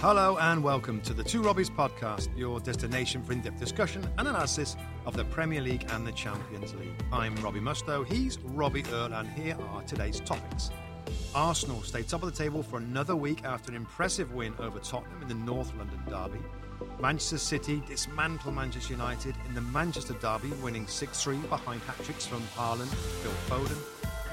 Hello and welcome to the Two Robbies podcast, your destination for in depth discussion and analysis of the Premier League and the Champions League. I'm Robbie Mustoe, he's Robbie Earle, and here are today's topics. Arsenal stay top of the table for another week after an impressive win over Tottenham in the North London derby. Manchester City dismantle Manchester United in the Manchester derby, winning 6 3 behind hat tricks from Haaland, Phil Foden.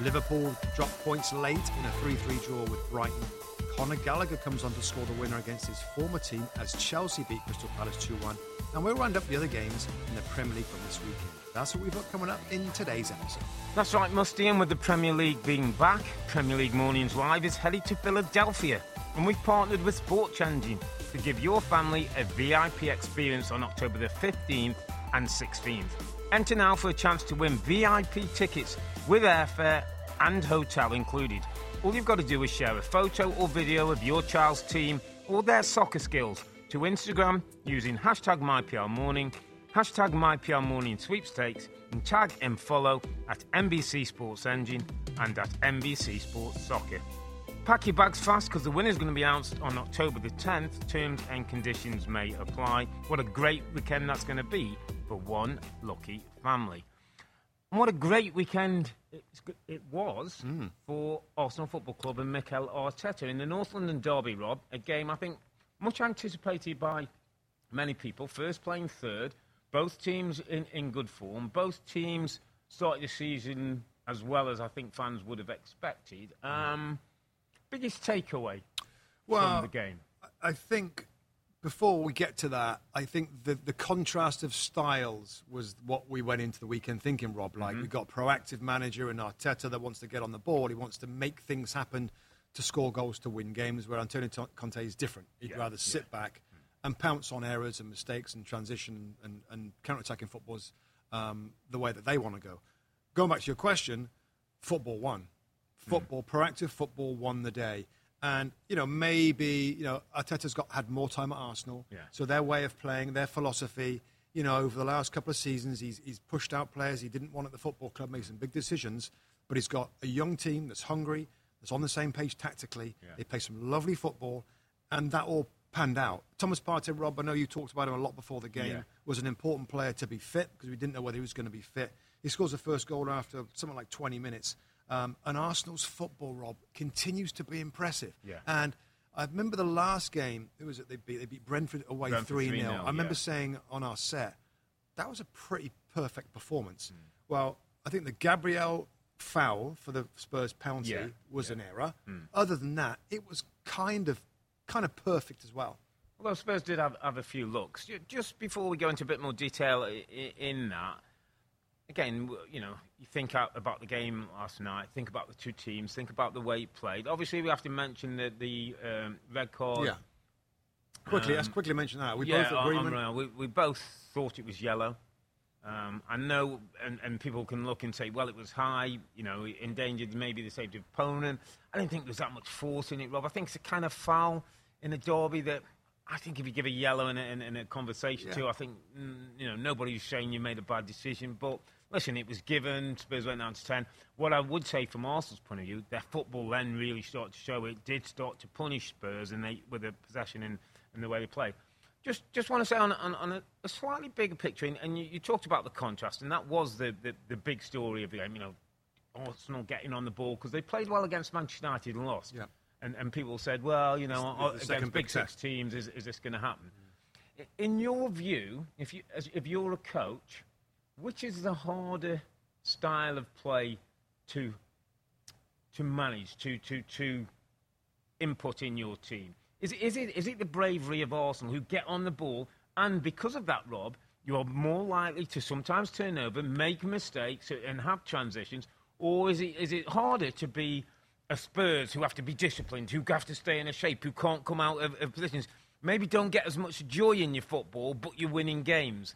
Liverpool drop points late in a 3 3 draw with Brighton. Conor Gallagher comes on to score the winner against his former team as Chelsea beat Crystal Palace 2 1. And we'll round up the other games in the Premier League from this weekend. That's what we've got coming up in today's episode. That's right, Musty, and with the Premier League being back, Premier League Mornings Live is headed to Philadelphia. And we've partnered with Sports Engine to give your family a VIP experience on October the 15th and 16th. Enter now for a chance to win VIP tickets with airfare and hotel included. All you've got to do is share a photo or video of your child's team or their soccer skills to Instagram using hashtag MyPRMorning, hashtag MyPRMorning sweepstakes, and tag and follow at NBC Sports Engine and at NBC Sports Soccer. Pack your bags fast because the winner is going to be announced on October the 10th. Terms and conditions may apply. What a great weekend that's going to be for one lucky family. And what a great weekend it was mm. for Arsenal Football Club and Mikel Arteta in the North London Derby, Rob. A game, I think, much anticipated by many people. First playing third, both teams in, in good form, both teams started the season as well as I think fans would have expected. Um, biggest takeaway well, from the game? I think before we get to that, I think the, the contrast of styles was what we went into the weekend thinking, Rob. Like, mm-hmm. we've got proactive manager in Arteta that wants to get on the ball. He wants to make things happen to score goals to win games, where Antonio Conte is different. He'd yeah, rather sit yeah. back and pounce on errors and mistakes and transition and, and counter-attacking footballs um, the way that they want to go. Going back to your question, football won. Mm. Football, mm. proactive football won the day. And you know, maybe you know, Arteta's got had more time at Arsenal, yeah. so their way of playing, their philosophy. You know, over the last couple of seasons, he's, he's pushed out players he didn't want at the football club, made some big decisions. But he's got a young team that's hungry, that's on the same page tactically. Yeah. They play some lovely football, and that all panned out. Thomas Partey, Rob, I know you talked about him a lot before the game. Yeah. Was an important player to be fit because we didn't know whether he was going to be fit. He scores the first goal after something like 20 minutes. Um, and Arsenal's football, Rob, continues to be impressive. Yeah. And I remember the last game, it was they beat, they beat Brentford away 3 0. I remember yeah. saying on our set, that was a pretty perfect performance. Mm. Well, I think the Gabriel foul for the Spurs penalty yeah. was an error. Mm. Other than that, it was kind of kind of perfect as well. Well, Spurs did have, have a few looks. Just before we go into a bit more detail in that, again, you know, you think out about the game last night, think about the two teams, think about the way it played. Obviously, we have to mention the, the um, red card. Yeah. Quickly, um, let's quickly mention that. We yeah, both agreement. On, we, we both thought it was yellow. Um, I know, and, and, people can look and say, well, it was high, you know, it endangered maybe the safety of opponent. I don't think there's that much force in it, Rob. I think it's a kind of foul in a derby that I think if you give a yellow in a, in, in a conversation yeah. too, I think, you know, nobody's saying you made a bad decision, but listen, it was given. Spurs went down to 10. What I would say from Arsenal's point of view, their football then really started to show it did start to punish Spurs and they, with the possession and, and the way they play. Just, just want to say on, on, on a, a, slightly bigger picture, and, you, you, talked about the contrast, and that was the, the, the, big story of the game. You know, Arsenal getting on the ball because they played well against Manchester United and lost. Yeah. And, and people said, well, you know, it's, it's against big six teams, is, is this going to happen? Mm. In your view, if, you, as, if you're a coach, which is the harder style of play to to manage, to to to input in your team? Is it, is it is it the bravery of Arsenal who get on the ball and because of that, Rob, you're more likely to sometimes turn over, make mistakes, and have transitions, or is it is it harder to be a Spurs who have to be disciplined, who have to stay in a shape, who can't come out of, of positions? Maybe don't get as much joy in your football, but you're winning games.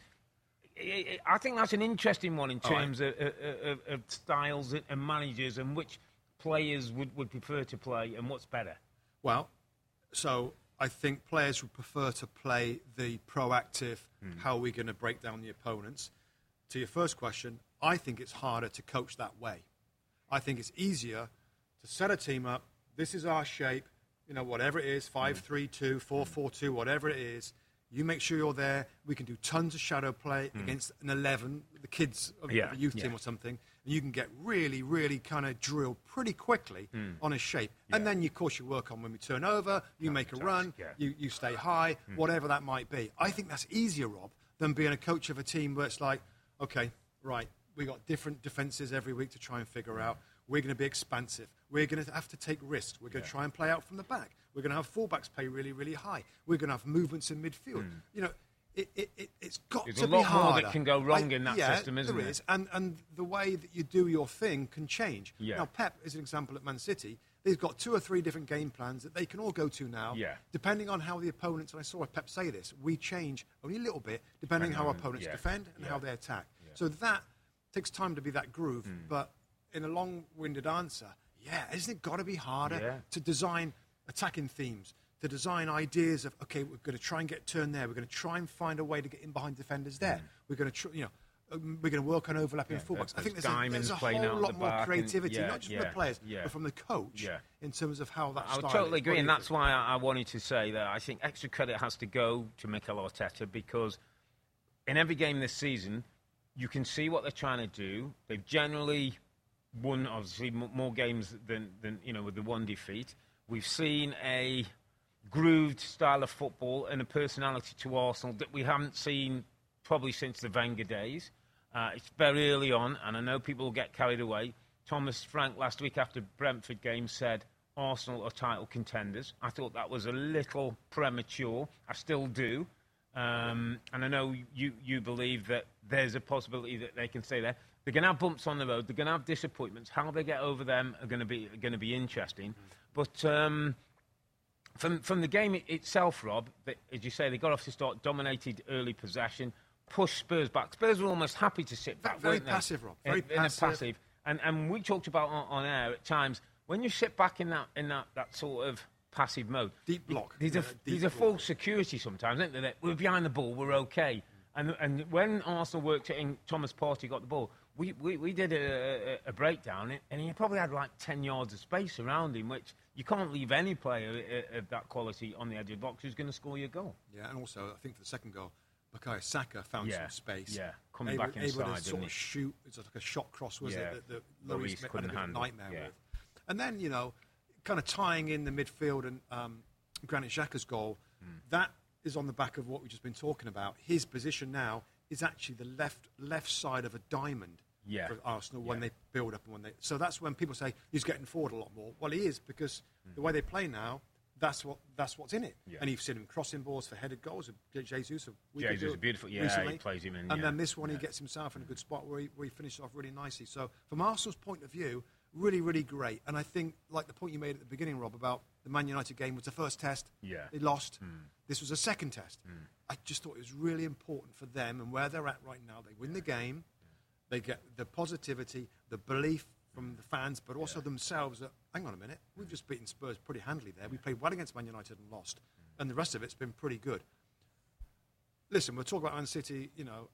I think that's an interesting one in terms right. of, of, of, styles and managers and which players would, would prefer to play and what's better. Well, so I think players would prefer to play the proactive, mm. how are we going to break down the opponents. To your first question, I think it's harder to coach that way. I think it's easier to set a team up. This is our shape. you know, whatever it is, five, three, two, four, four, two, whatever it is. You make sure you're there. We can do tons of shadow play hmm. against an 11, the kids of, Yeah, a youth yeah. team or something. And you can get really, really kind of drilled pretty quickly hmm. on a shape. And then, you, of course, you work on when we turn over, you make a run, yeah. you, you stay high, hmm. whatever that might be. I think that's easier, Rob, than being a coach of a team where it's like, okay, right, we got different defenses every week to try and figure out. We're going to be expansive. We're going to have to take risks. We're going to try and play out from the back. We're going to have fullbacks play really, really high. We're going to have movements in midfield. You know, it, it, it, it's got There's to a lot more that can go wrong in that yeah, system, isn't there there? is. And, and the way that you do your thing can change. Yeah. Now, Pep is an example at Man City. They've got two or three different game plans that they can all go to now. Yeah. Depending on how the opponents, and I saw Pep say this, we change only a little bit depending Depending how on- opponents yeah, defend and yeah, how they attack. yeah. So that takes time to be that groove. Hmm. But in a long-winded answer, yeah, isn't it got to be harder to design attacking themes, to design ideas of okay, we're going to try and get turned there. We're going to try and find a way to get in behind defenders there. We're going to, tr- you know. um, We're going to work on overlapping. Yeah, fullbacks. I think there's a, there's a whole lot more back and- creativity, yeah, not just from the players, yeah. but from the coach Yeah. in terms of how that I would totally agree, and that's why I I wanted to say that I think extra credit has to go to Mikel Arteta because in every game this season, you can see what they're trying to do. They've generally won, obviously, more games than, than you know with the one defeat. We've seen a grooved style of football and a personality to Arsenal that we haven't seen probably since the Wenger days. Uh, it's very early on, and I know people will get carried away. Thomas Frank last week after Brentford game said Arsenal are title contenders. I thought that was a little premature. I still do. Um, and I know you, you believe that there's a possibility that they can stay there. They're going to have bumps on the road. They're going to have disappointments. How they get over them are going to be going to be interesting. But um, from from the game itself, Rob, that, as you say, they got off to start, dominated early possession, pushed Spurs back. Spurs were almost happy to sit back. Very passive, Rob. Very In- in a passive. passive. And and we talked about on, on air at times when you sit back in that in that, that sort of passive mode. Deep block. There's a Yeah, deep there's a false security sometimes, isn't there? That we're behind the ball, we're okay. And and when Arsenal worked it in, Thomas Partey got the ball. We, we, we did a, a, a breakdown, and he probably had like 10 yards of space around him, which you can't leave any player uh, of that quality on the edge of the box who's going to score your goal. Yeah, and also I think for the second goal, Bukayo Saka found Yeah, some space. yeah, coming able, back able inside, to didn't sort of shoot. It's like a shot cross, was Yeah, it? That, that Lloris had a couldn't bit a handle. nightmare Yeah. with. And then you know, kind of tying in the midfield and um, Granit Xhaka's goal. Hmm. That is on the back of what we've just been talking about. His position now is actually the left left side of a diamond. Yeah. For Arsenal when Yeah. they build up and when they so that's when people say he's getting forward a lot more. Well, he is because the mm. way they play now, that's what that's what's in it. Yeah. And you've seen him crossing balls for headed goals. Jesus, a Jesus, beautiful. Yeah, recently. he plays him in, And yeah. then this one, he gets himself in a good spot where he, where he finishes off really nicely. So from Arsenal's point of view, really, really great. And I think, like the point you made at the beginning, Rob, about the Man United game was the first test. Yeah. They lost. Hmm. This was a second test. Hmm. I just thought it was really important for them and where they're at right now. They win the game. They get the positivity, the belief from the fans, but also themselves that, hang on a minute, we've hmm. just beaten Spurs pretty handily there. We played well against Man United and lost. And the rest of it's been pretty good. Listen, we're talking about Man City, you know,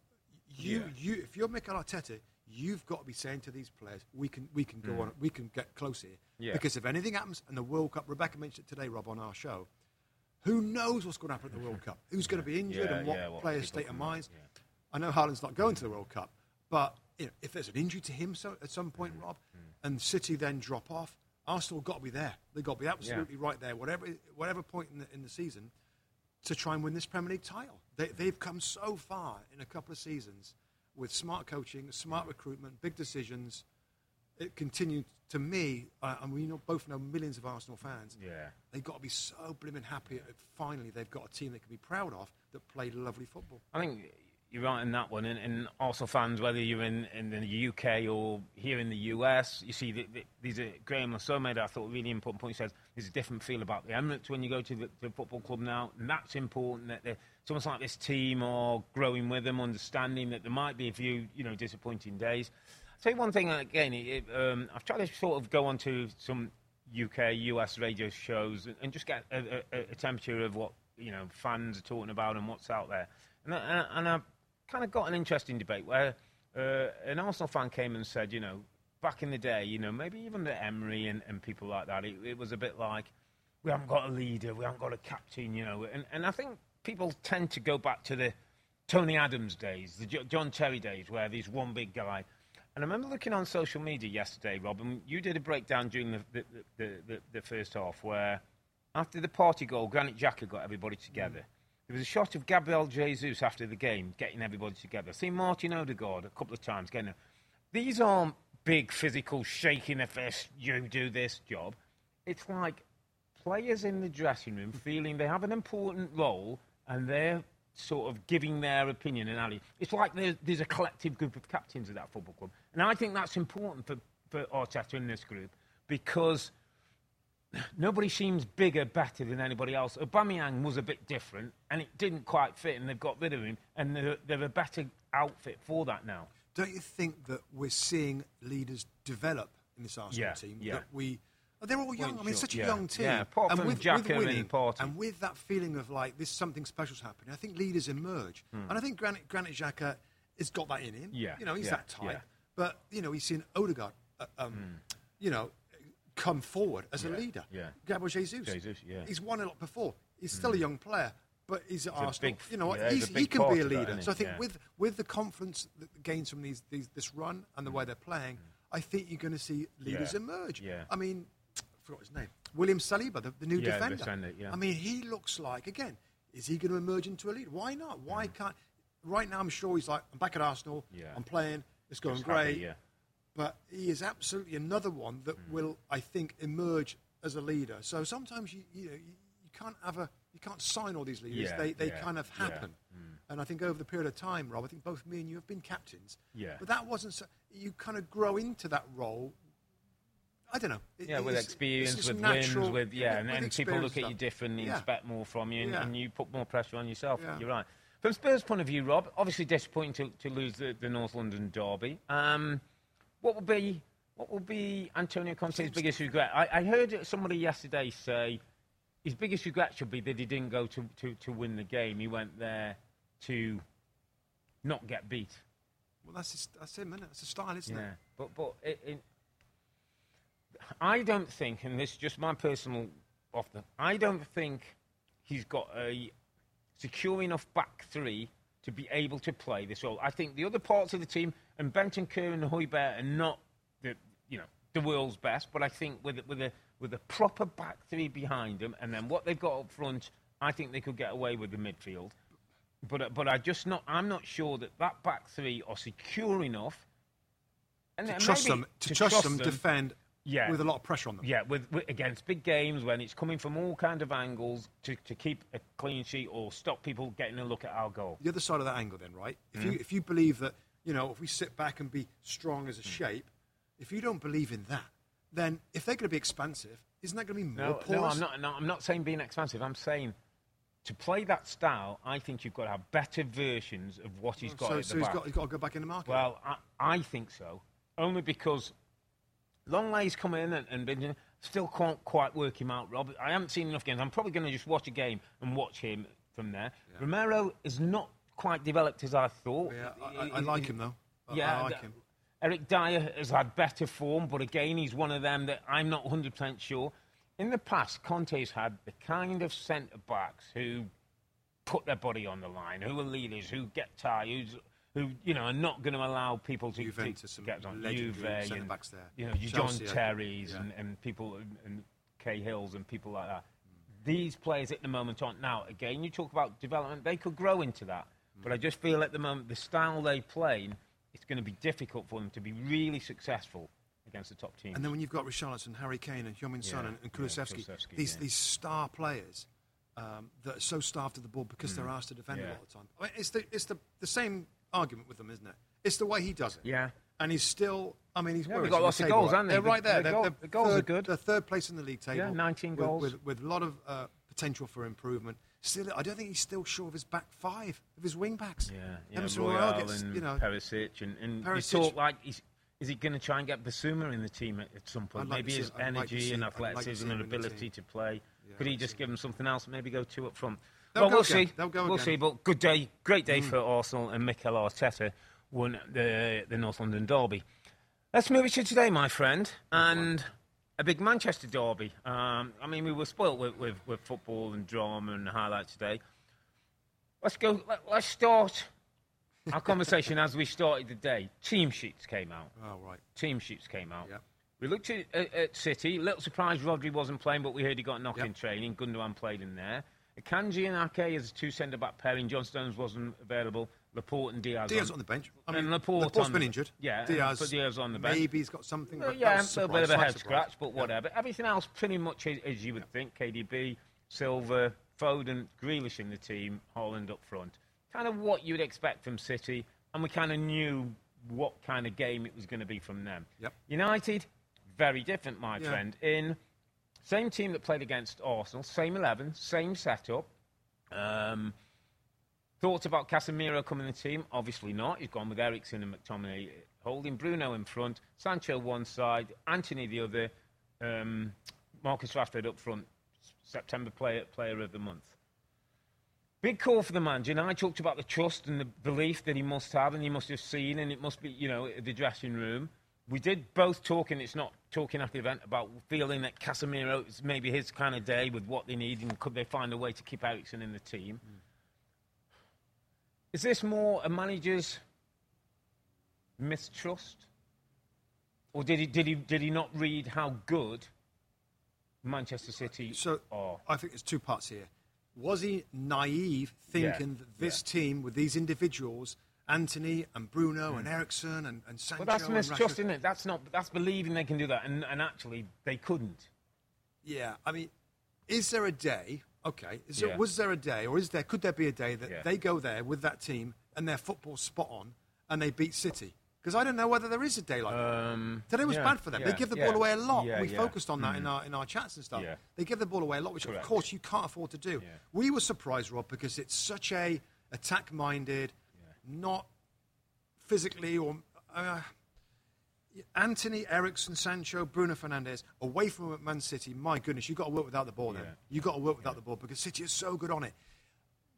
you, Yeah. you, if you're Mikel Arteta, you've got to be saying to these players, we can, we can go on, we can get close here. Yeah. Because if anything happens, and the World Cup, Rebecca mentioned it today, Rob, on our show, who knows what's going to happen at the World Cup? Who's going to be injured Yeah, and what, yeah, what players' state of minds? yeah. I know Haaland's not going to the World Cup, but you know, if there's an injury to him so, at some point, Mm-hmm. Rob, and City then drop off, Arsenal got to be there. They've got to be absolutely right there, whatever, whatever point in the, in the season, to try and win this Premier League title. They, they've come so far in a couple of seasons with smart coaching, smart recruitment, big decisions. It continued to me, uh, and we know, both know millions of Arsenal fans. Yeah. They've got to be so blimmin' happy. Finally, they've got a team they can be proud of that played lovely football. I think you're right in that one. And, and fans, whether you're in, in the UK or here in the US, you see, the, these are, Graeme Le Saux made, I thought, really important point. He says there's a different feel about the Emirates when you go to the, to the football club now. And that's important that it's almost like this team are growing with them, understanding that there might be a few, you know, disappointing days. I'll tell you one thing, again, it, um, I've tried to sort of go onto some UK, US radio shows and, and just get a, a, a temperature of what, you know, fans are talking about and what's out there. And, I, and I've kind of got an interesting debate where uh, an Arsenal fan came and said, you know, back in the day, you know, maybe even the Emery and, and people like that, it, it was a bit like, we haven't got a leader, we haven't got a captain, you know. And, and I think people tend to go back to the Tony Adams days, the Jo- John Terry days, where there's one big guy. And I remember looking on social media yesterday, Rob, and you did a breakdown during the, the, the, the, the first half where after the Partey goal, Granit Xhaka got everybody together. There was a shot of Gabriel Jesus after the game getting everybody together. I've seen Martin Odegaard a couple of times getting. These aren't big physical shaking their fist, you do this job. It's like players in the dressing room feeling they have an important role and they're sort of giving their opinion and alley. It's like there's, there's a collective group of captains of that football club. And I think that's important for, for Arteta in this group because nobody seems bigger, better than anybody else. Aubameyang was a bit different, and it didn't quite fit, and they've got rid of him, and they're, they're a better outfit for that now. Don't you think that we're seeing leaders develop in this Arsenal Yeah, team? yeah. That we oh, they're all young. I mean, it's such a young team. Yeah, apart from with, Xhaka with and winning, Partey. and with that feeling of like this something special's happening, I think leaders emerge, and I think Granit Granit Xhaka has got that in him. Hmm. Yeah, you know, he's yeah, that type. yeah. Hmm. But you know, he's seen Odegaard, uh, um, you know, come forward as a leader. yeah. Gabriel Jesus. Jesus, yeah. He's won a lot before. He's still a mm. young player. But he's at Arsenal. big- you know, what? yeah, he can be a of that, leader. so I think Yeah. with with the confidence that gains from these, these this run and the way mm. they're playing, mm. I think you're going to see leaders Yeah. emerge. Yeah. I mean, I forgot his name. William Saliba, the, the new Yeah, defender. defender, yeah. I mean, he looks like again. Is he going to emerge into a leader? Why not? Why can't? Right now, I'm sure he's like, I'm back at Arsenal. Yeah. I'm playing. It's going great. happy, yeah. But he is absolutely another one that Mm. will, I think, emerge as a leader. So sometimes you, you know, you, you can't have a, you can't sign all these leaders. Yeah, they they yeah, kind of yeah. Mm. happen. And I think over the period of time, Rob, I think both me and you have been captains. Yeah. But that wasn't. So, you kind of grow into that role. I don't know. It- Yeah, with experience, it's with natural- wins, with yeah, and with then people look at you stuff. different, and Yeah. expect more from you, and, and you put more pressure on yourself. You're right. From Spurs' point of view, Rob, obviously disappointing to, to lose the, the North London derby. Um, what will be what will be Antonio Conte's biggest regret? I, I heard somebody yesterday say his biggest regret should be that he didn't go to, to, to win the game. He went there to not get beat. Well, that's his, that's him, isn't it? It's a style, isn't it? Yeah, it? but but it, it, I don't think, and this is just my personal off the. I don't think he's got a secure enough back three to be able to play this role. I think the other parts of the team and Bentancur, and Højbjerg are not the you know the world's best, but I think with with a with a proper back three behind them, and then what they've got up front, I think they could get away with the midfield. But but I just not. I'm not sure that that back three are secure enough. And To trust them, to, trust, them, defend Yeah. with a lot of pressure on them. Yeah, with, with against big games when it's coming from all kind of angles to, to keep a clean sheet or stop people getting a look at our goal. the other side of that angle then right if Mm. you if you believe that you know if we sit back and be strong as a hmm. shape if you don't believe in that then if they're going to be expansive isn't that going to be more No, porous no, I'm not. No, I'm not saying being expansive. I'm saying to play that style, I think you've got to have better versions of what he's oh, got so, so he's got, he's got to go back in the market Well, I, I think so. Only because Lenglet's come in and, and been still can't quite work him out, Rob. I haven't seen enough games. I'm probably going to just watch a game and watch him from there. Romero is not quite developed as I thought. yeah I, I, I like him though I- Yeah, I like him Eric Dier has had better form, but again, he's one of them that I'm not 100% sure. In the past, Conte's had the kind of centre backs who put their body on the line, who are leaders, who get tired, who's, who you know are not going to allow people to, Juventus, to get on. Juve and centre-backs there. you know Chelsea, John Terrys yeah. and, and people and, and Cahills and people like that. These players at the moment aren't. Now, again, you talk about development; they could grow into that. But I just feel at the moment the style they play, it's going to be difficult for them to be really successful against the top teams. and then when you've got Richarlison Harry Kane and Heung-min Son Yeah, and, and yeah, Kulusevski, Kulusevski, these yeah. these star players um, that are so starved of the ball because they're asked to defend Mm. Yeah. a lot of the time I mean, it's the it's the, the same argument with them isn't it it's the way he does it Yeah. and he's still. I mean, he's Yeah, we've got lots of goals, haven't they? They're right The- there. the They're, they're the goals are third, good. They're third place in the league table. Yeah, 19 with- goals. with, with a lot of uh, potential for improvement. Still, I don't think he's still sure of his back five of his wing backs. Yeah, yeah, Emerson gets, and you know, Perisic, and, and you talk like he's, is he going to try and get Bissouma in the team at, at some point? Like maybe his like energy see- and I'd like athleticism and ability to play. Yeah, Could he just give him something else? Maybe go two up front. They'll well, we'll again. see. They'll go we'll again. see. But good day, great day for Arsenal and Mikel Arteta won the the North London derby. Let's move it to today, my friend, and a big Manchester derby. Um, I mean, we were spoilt with, with, with football and drama and highlights today. Let's go. Let, us start our conversation as we started the day. Team sheets came out. Oh, right. Team sheets came out. Yep. We looked at, at, at City. Little surprise, Rodri wasn't playing, but we heard he got a knock Yep. in training. Gundogan played in there. Kanji and Ake as a two centre back pairing. John Stones wasn't available. Laporte and Diaz. Diaz on the bench. I mean, Laporte Laporte's on been injured. yeah, Diaz, put Diaz on the bench. Maybe he's got something. Well, yeah, a little bit of a head slight scratch, surprise. but Yeah. whatever. Everything else pretty much as, as you would think. KDB, Silva, Foden, Grealish in the team, Haaland up front. Kind of what you would expect from City, and we kind of knew what kind of game it was going to be from them. Yep. United, very different, my Yeah. friend. In same team that played against Arsenal, same 11, same setup. Um, Thoughts about Casemiro coming in the team? Obviously not. He's gone with Eriksen and McTominay holding Bruno in front, Sancho one side, Antony the other, um, Marcus Rashford up front. September player player of the month. Big call for the manager. And I talked about the trust and the belief that he must have and he must have seen, and it must be, you know, the dressing room. We did both talk, and it's not talking after the event about feeling that Casemiro is maybe his kind of day with what they need, and could they find a way to keep Eriksen in the team? Is this more a manager's mistrust? Or did he, did he, did he not read how good Manchester City So are? I think there's two parts here. Was he naive thinking Yeah, that this team with these individuals, Antony and Bruno and hmm. Eriksen and, and Sancho Well, that's mistrust, isn't it? That's not. That's believing they can do that, and, and actually they couldn't. Yeah, I mean, is there a day? Okay, there, Yeah. was there a day, or is there? Could there be a day that Yeah. they go there with that team and their football spot on, and they beat City? Because I don't know whether there is a day like that. Um, Today was yeah, bad for them. they give the ball away a lot. we focused on that in our in our chats and stuff. They give the ball away a lot, which Correct. of course you can't afford to do. We were surprised, Rob, because it's such a attack-minded, not physically or. Uh, Antony, Eriksen, Sancho, Bruno Fernandes away from Man City. My goodness, you've got to work without the ball then. Yeah. You've got to work without the ball because City is so good on it.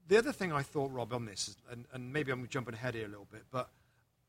The other thing I thought, Rob, on this, is- and, and maybe I'm jumping ahead here a little bit, but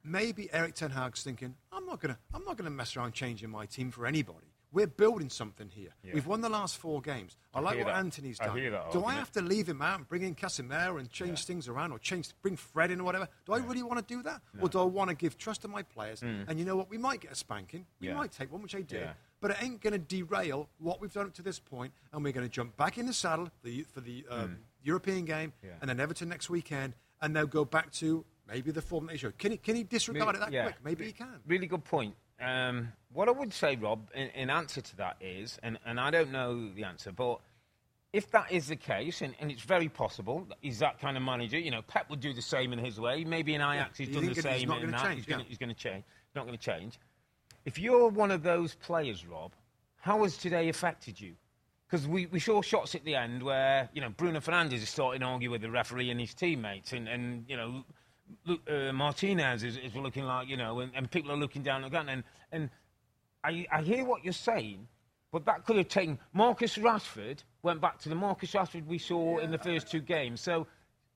maybe Erik Ten Hag's thinking, I'm not gonna, I'm not gonna mess around changing my team for anybody. We're building something here. Yeah. We've won the last four games. I, like what that. Antony's I done. hear that Do I have to leave him out and bring in Casemiro and change things around, or change, bring Fred in or whatever? Do I really want to do that, or do I want to give trust to my players? And you know what? We might get a spanking. We. Yeah. might take one, which I did. Yeah. But it ain't going to derail what we've done up to this point, and we're going to jump back in the saddle the, for the um, European game. Yeah. and then Everton next weekend, and they'll go back to maybe the form they showed. Can he, can he disregard it that Yeah. quick? Maybe he can. Really good point. Um, what I would say, Rob, in, in answer to that is, and, and I don't know the answer, but if that is the case, and, and it's very possible, that he's that kind of manager. You know, Pep would do the same in his way. Maybe in Ajax he's you done the he's same not in gonna that. change? He's going Yeah. he's going to change. Not going to change. If you're one of those players, Rob, how has today affected you? Because we, we saw shots at the end where, you know, Bruno Fernandes is starting to argue with the referee and his teammates. And, and you know, Lu- uh, Martinez is, is looking like, you know, and, and people are looking down again. And, and I, I hear what you're saying, but that could have taken. Marcus Rashford went back to the Marcus Rashford we saw in the first two games. So,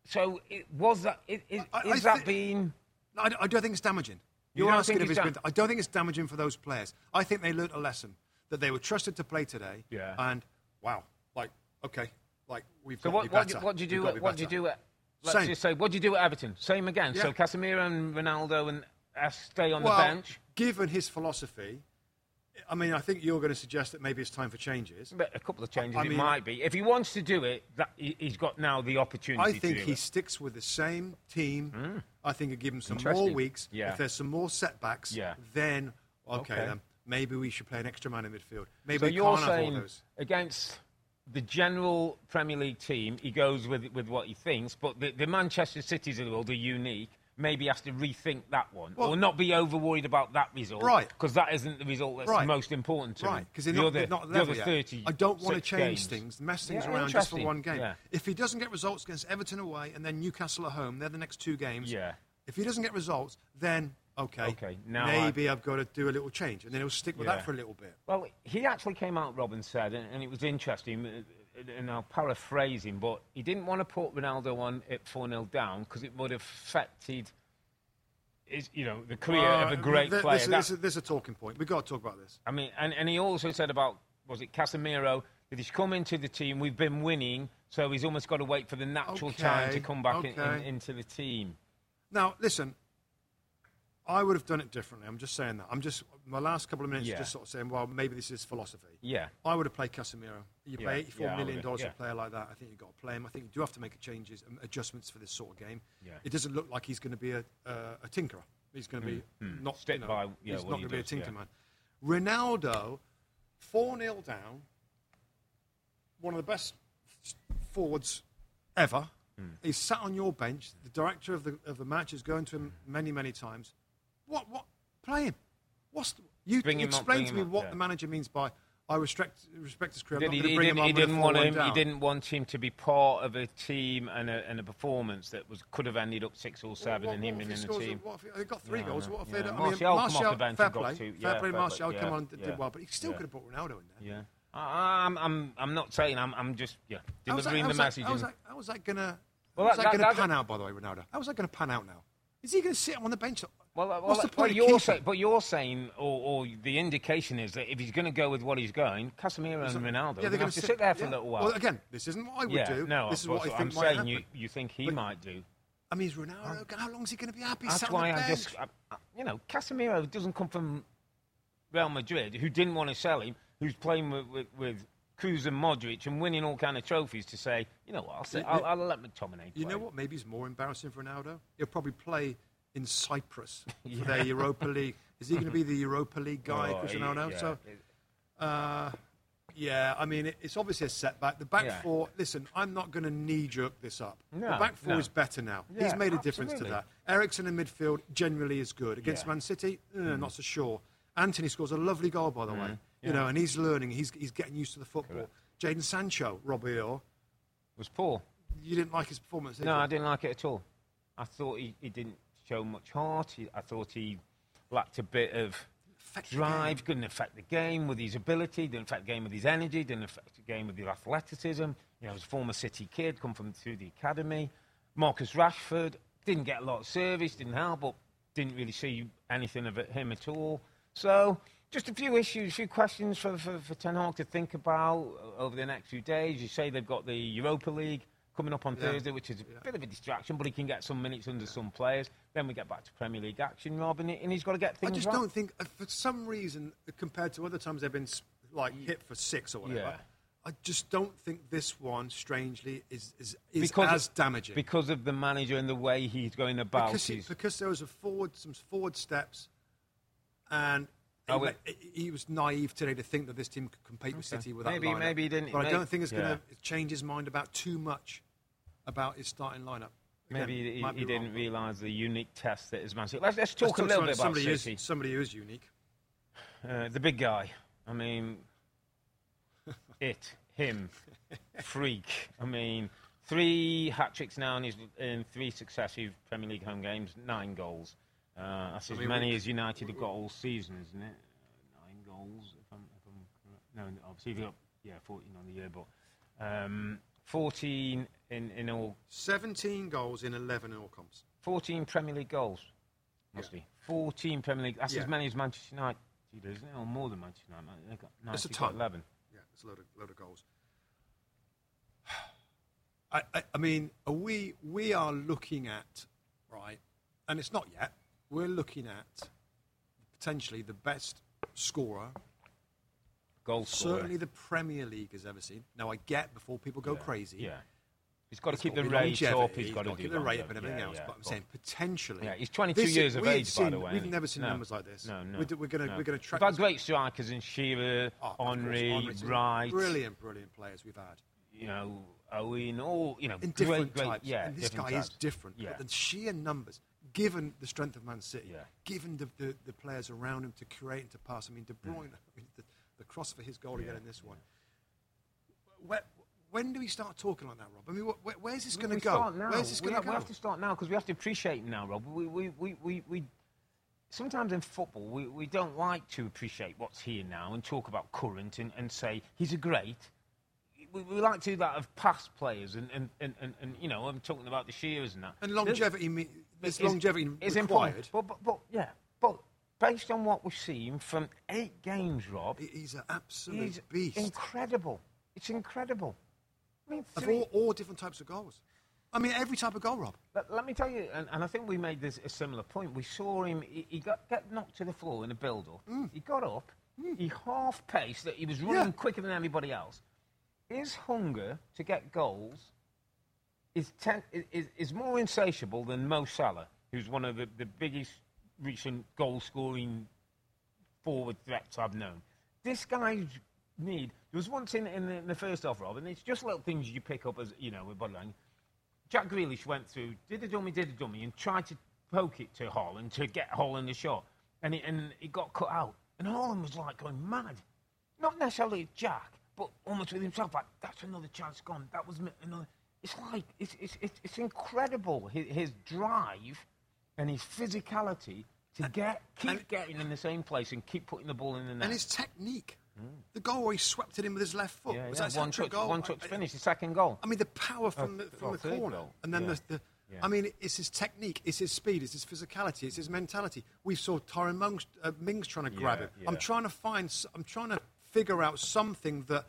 so it, was that, is, is I- that thi- being. No, I, I don't think it's damaging. You You're don't asking if it's dam- been. I don't think it's damaging for those players. I think they learnt a lesson that they were trusted to play today. Yeah. And wow, like okay, like we've So got what, to be what, better. what did you do? be what did you do at? Let's Same. just say, what did you do at Everton? Same again. So Yeah. Casemiro and Ronaldo and uh, stay on well, the bench. given his philosophy, I mean, I think you're going to suggest that maybe it's time for changes. But a couple of changes I it mean- might be. If he wants to do it, that, he, he's got now the opportunity. I think he it. sticks with the same team. Hmm. I think he'll give him some more weeks. Yeah. If there's some more setbacks, Yeah. then okay, Okay. then maybe we should play an extra man in midfield. Maybe So you're can't have all saying those. against the general Premier League team, he goes with with what he thinks, but the, the Manchester Cities of the world are unique. Maybe has to rethink that one, Well- or not be over worried about that result, Right. Because that isn't the result that's Right. most important to Right, because the not, other, not the other 30 I don't want to change games. things, mess things Yeah, around just for one game. Yeah. If he doesn't get results against Everton away and then Newcastle at home, they're the next two games. Yeah. If he doesn't get results, then okay, Okay, now maybe I've got to do a little change, and then he'll stick with Yeah. that for a little bit. Well, he actually came out, Robin said, and, and it was interesting, and I'll paraphrase him, but he didn't want to put Ronaldo on at 4 0 down because it would have affected is you know the career Uh, of a great th- player. This, That- this, is- this is a talking point. We've got to talk about this. I mean, and, and he also said about was it Casemiro that he's come into the team. We've been winning, so he's almost got to wait for the natural time to come back in, in, into the team. Now, listen, I would have done it differently. I'm just saying that. I'm just, my last couple of minutes Yeah. just sort of saying, well, maybe this is philosophy. Yeah, I would have played Casemiro. You Yeah, pay $84 yeah, million dollars have, a player like that. I think you've got to play him. I think you do have to make changes, adjustments for this sort of game. Yeah. It doesn't look like he's going to be a, uh, a tinkerer. He's going to be not, Stick you know, by, yeah, he's not he going to be a does, tinker yeah. man. Ronaldo, 4 0 down, one of the best forwards ever. Hmm. He's sat on your bench. The director of the of the match is going to him many many times. What what play him? What's the, you Bring up, explain bring to me up, what yeah. the manager means by I respect respect his career. He, he didn't, him he didn't want 4-1 him. He didn't want him to be part of a team and a, and a performance that was could have ended up six or seven, What- and him in the team. What if he, they got three I goals? know. What if Yeah. they? Martial I mean, come off the Martial, bench fair play, two. fair play. fair Martial come on, did yeah. well, but he still could have put Ronaldo in there. Yeah, I, I'm, I'm, I'm not saying. I'm, I'm just yeah that- delivering the message. How's and- that, how's that gonna? Well, how's that- gonna pan out? By the way, Ronaldo. How's that gonna pan out now? Is he gonna sit on the bench? Well, well, What's the point of you're say, but you're saying, or, or the indication is that if he's going to go with what he's going, Casemiro and Ronaldo, Yeah, are going to have to sit there for yeah. a little while. Well, again, this isn't what I would yeah, do. no, this is what I I'm might saying you, you think he But- might do. I mean, is Ronaldo. Um, how long is he going to be happy? That's why I just, I, I- uh, uh, you know, Casemiro doesn't come from Real Madrid, who didn't want to sell him, who's playing with, with, with Kroos and Modric and winning all kind of trophies to say, you know what, I'll, say, I'll, I'll let McTominay play. You know what? Maybe it's more embarrassing for Ronaldo. He'll probably play in Cyprus for their Europa League. Is he going to be the Europa League guy, Oh, Cristiano Ronaldo? yeah. So, uh, yeah, I mean, it, it's obviously a setback. The back Yeah. four. Listen, I'm not going to knee jerk this up. the back four no. is better now. Yeah, He's made a difference to that. Eriksen in midfield generally is good against Yeah. Mm. Man City. uh, Not so sure. Antony scores a lovely goal, by the way. You know, and he's learning. He's he's getting used to the football. Jadon Sancho, Robbie Earle, was poor. you didn't like his performance. No, you? I didn't like it at all. I thought he, he didn't show much heart. He, I thought he lacked a bit of Affect drive, couldn't affect the game with his ability, didn't affect the game with his energy, didn't affect the game with his athleticism. You know, he was a former City kid, come from through the academy. Marcus Rashford didn't get a lot of service, didn't help, but didn't really see anything of him at all. So, just a few issues, a few questions for, for, for Ten Hag to think about uh, over the next few days. You say they've got the Europa League coming up on Yeah. Thursday, which is a bit of a distraction, but he can get some minutes under some players. Then we get back to Premier League action, Rob, and, he- and he's got to get things. I just right. don't think, uh, for some reason, compared to other times they've been like hit for six or whatever, Yeah. I just don't think this one, strangely, is is, is Because- as damaging. because of the manager and the way he's going about because, he, because there was a forward, some forward steps, and he, Oh, he- he was naive today to think that this team could compete with City without. Maybe- maybe he didn't- But I don't think it's yeah. going to change his mind about too much about his starting lineup. Again, Maybe he, he didn't realise the unique test that is Man City. Let's, let's Let's talk a little bit about somebody who's- City. somebody who is unique. Uh, the big guy. I mean, it, him, freak. I mean, three hat tricks now in, his, in three successive Premier League home games, nine goals. Uh, that's as mean, many we- as United have got all season, isn't it? Uh, nine goals, if I'm, if I'm correct. No, obviously you've got yeah, 14 on the year, but um, 14 in, in all 17 goals in 11 in all comps. 14 Premier League goals. Must be 14 Premier League. That's Yeah. as many as Manchester United, isn't it? Or more than Manchester United. They've got, That's a ton. 11. Yeah, it's a load of, load of goals. I, I, I mean, are we we are looking at right, and it's not yet. We're looking at potentially the best scorer, Goal scorer. certainly the Premier League has ever seen. Now, I get before people go Yeah. crazy. Yeah. He's got to keep the rate up. longevity, He's got to keep the rate up and everything Yeah, else. yeah, but I'm saying potentially. Yeah, he's 22 This is- years of age, by the way. We've never seen No. numbers like this. No, no. We're, we're going to no. we're going to track. We've had great strikers in Shearer, Oh, Henry, Wright, brilliant, brilliant players we've had. you know, Owen, all, you know, in different great, types. Yeah, and this guy is different. Yeah. But the sheer numbers, given the strength of Man City, Yeah. given the, the, the players around him to create and to pass. I mean, De Bruyne, I mean, the, the cross for his goal again in this one. Where, when do we start talking like that, Rob? I mean, wh- wh- where's this going to go? start now. Where's this we, going have, to we have to start now because we have to appreciate him now, Rob. We, we, we, we, we, sometimes in football, we, we don't like to appreciate what's here now and talk about current and, and say he's a great. We, we like to do that of past players and, and, and, and, and, you know, I'm talking about the Shearers and that. and longevity, There's is- longevity is required. important. But, but, but yeah, but based on what we've seen from eight games, Rob, He's an absolute he's beast. incredible. It's incredible. I mean, of all, all different types of goals. I mean, every type of goal, Rob. Let, let me tell you, and, and I think we made this a similar point. We saw him, he, he got, got knocked to the floor in a build up. Mm. He got up, mm. he half paced, that he was running Yeah. quicker than anybody else. His hunger to get goals is, ten, is, is more insatiable than Mo Salah, who's one of the, the biggest recent goal scoring forward threats I've known. This guy's need. There was once in, in, the, in the first half, Rob, and it's just little things you pick up as, you know, with body. Jack Grealish went through, did a dummy, did a dummy, and tried to poke it to Haaland to get Haaland a shot. And it, and it got cut out. And Haaland was like going mad. Not necessarily Jack, but almost with himself, like, that's another chance gone. That was another. It's like, it's, it's, it's, it's incredible, his, his drive and his physicality to get, keep and- getting in the same place and keep putting the ball in the net. And his technique. The goal where he swept it in with his left foot. Mm. yeah, was yeah, that one touch, goal? one touch I- finish, the second goal. I mean, the power from Oh, the, from well, the corner, goal. and then Yeah. the. the Yeah. I mean, it's his technique, it's his speed, it's his physicality, it's his mentality. We saw Tyrone Mings, uh, Mings trying to grab him. I'm trying to find, I'm trying to figure out something that,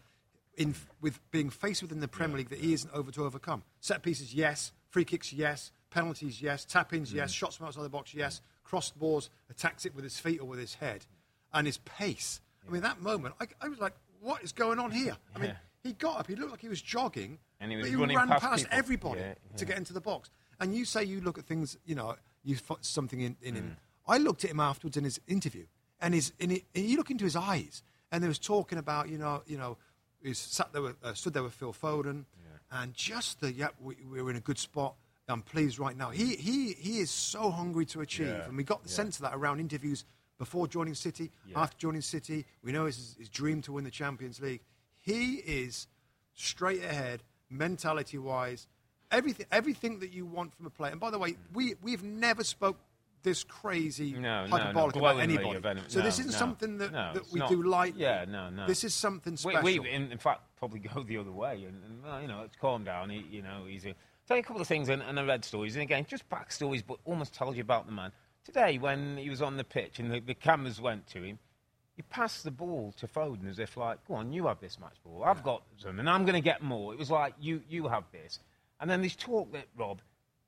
in with being faced with in the Premier League, that he isn't over to overcome. Set pieces, yes. Free kicks, yes. Penalties, yes. Tap-ins, yes. Shots from outside the box, yes. Crossed balls, attacks it with his feet or with his head, and his pace. I mean, that moment, I, I was like, what is going on here? I mean, he got up, he looked like he was jogging, And he but he ran past past, everybody Yeah, to get into the box. And you say you look at things, you know, you find something in, in Mm. him. I looked at him afterwards in his interview, and his in it, and you look into his eyes, and there was talking about, you know, you know, he sat there, with, uh, stood there with Phil Foden, and just the yeah, we, we're in a good spot. I'm pleased right now. He mm. he he is so hungry to achieve, Yeah, and we got the sense of that around interviews before joining City, Yeah. after joining City. We know it's his, his dream to win the Champions League. He is straight ahead, mentality wise, everything everything that you want from a player. And by the way, mm. we we've never spoke this crazy No, no, no, hyperbolic about anybody. any- so this isn't no, something that, no, that we not. do lightly. Yeah, no, no. This is something We, special. we in, in fact, probably go the other way. And, and well, you know, it's calm down. He, you know, he's a, tell you a couple of things, and, and I read stories, and again, just back stories, but almost tells you about the man. Today, when he was on the pitch and the, the cameras went to him, he passed the ball to Foden as if like, go on, you have this match ball. I've got some, and I'm going to get more. It was like, you, you have this. And then this talk that Rob,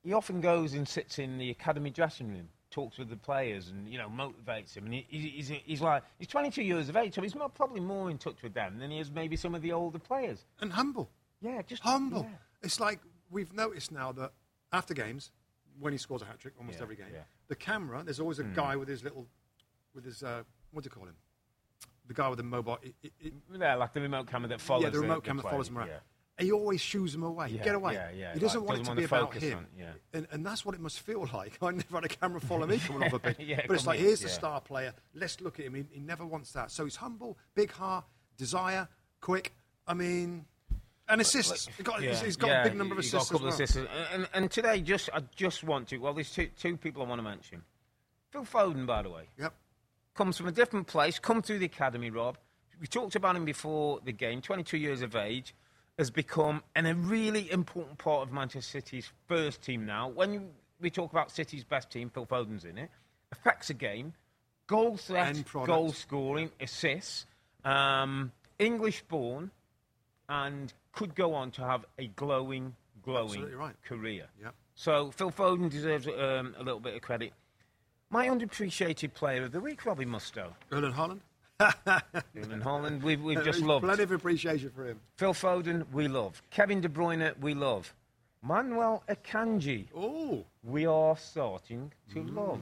he often goes and sits in the academy dressing room, talks with the players, and you know motivates them. And he, he's, he's, he's like, he's 22 years of age, so he's more, probably more in touch with them than he is maybe some of the older players. and humble. Yeah, just humble. yeah. It's like we've noticed now that after games, when he scores a hat trick, almost Yeah, every game, yeah. the camera, there's always a guy with his little, with his, uh, what do you call him? The guy with the mobile. It, it, it, Yeah, like the remote camera that follows. yeah, the remote the camera play. follows him around. Yeah. He always shoos him away. Get away. yeah, yeah. He doesn't Like, want it doesn't to be to about him. on- yeah. and, and that's what it must feel like. I never had a camera follow me coming off a pitch. Yeah, but it's like, here, here's the star player. Let's look at him. He, he never wants that. So he's humble, big heart, desire, quick. I mean, and assists. He's got, he's- he's got yeah, a big number of assists Got a couple as well. of assists. And, and, today, just I just want to. Well, there's two, two people I want to mention. Phil Foden, by the way, Yep. comes from a different place. Come through the academy, Rob. We talked about him before the game. 22 years of age, has become an, a really important part of Manchester City's first team now. When we talk about City's best team, Phil Foden's in it. Affects the game. Goal threat, goal scoring, assists. Um, English born, and could go on to have a glowing, glowing right. career. Yep. So Phil Foden deserves um, a little bit of credit. My underappreciated player of the week, Robbie Mustoe. Erling Haaland. In Haaland, we've, we've just loved. Plenty of appreciation for him. Phil Foden, we love. Kevin De Bruyne, we love. Manuel Akanji, Oh, we are starting to Mm. love.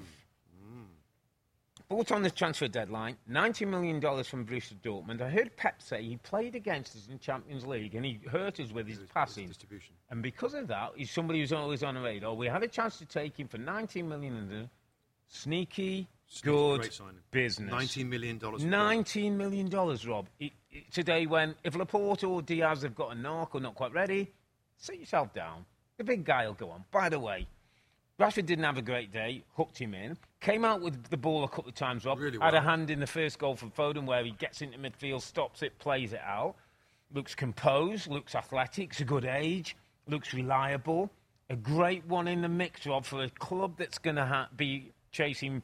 Bought on the transfer deadline, $90 million from Borussia Dortmund. I heard Pep say he played against us in Champions League and he hurt us with his passing. distribution. And because of that, he's somebody who's always on the radar. We had a chance to take him for 19 million and a sneaky, Sneaky, good business. $19 million. for Nineteen million dollars, Rob. It, it- today, when if Laporte or Diaz have got a knock or not quite ready, sit yourself down. The big guy will go on. By the way, Rashford didn't have a great day. Hooked him in. Came out with the ball a couple of times, Rob. Really Had a hand in the first goal from Foden, where he gets into midfield, stops it, plays it out. Looks composed. Looks athletic. It's a good age. Looks reliable. a great one in the mix, Rob, for a club that's going to ha- be chasing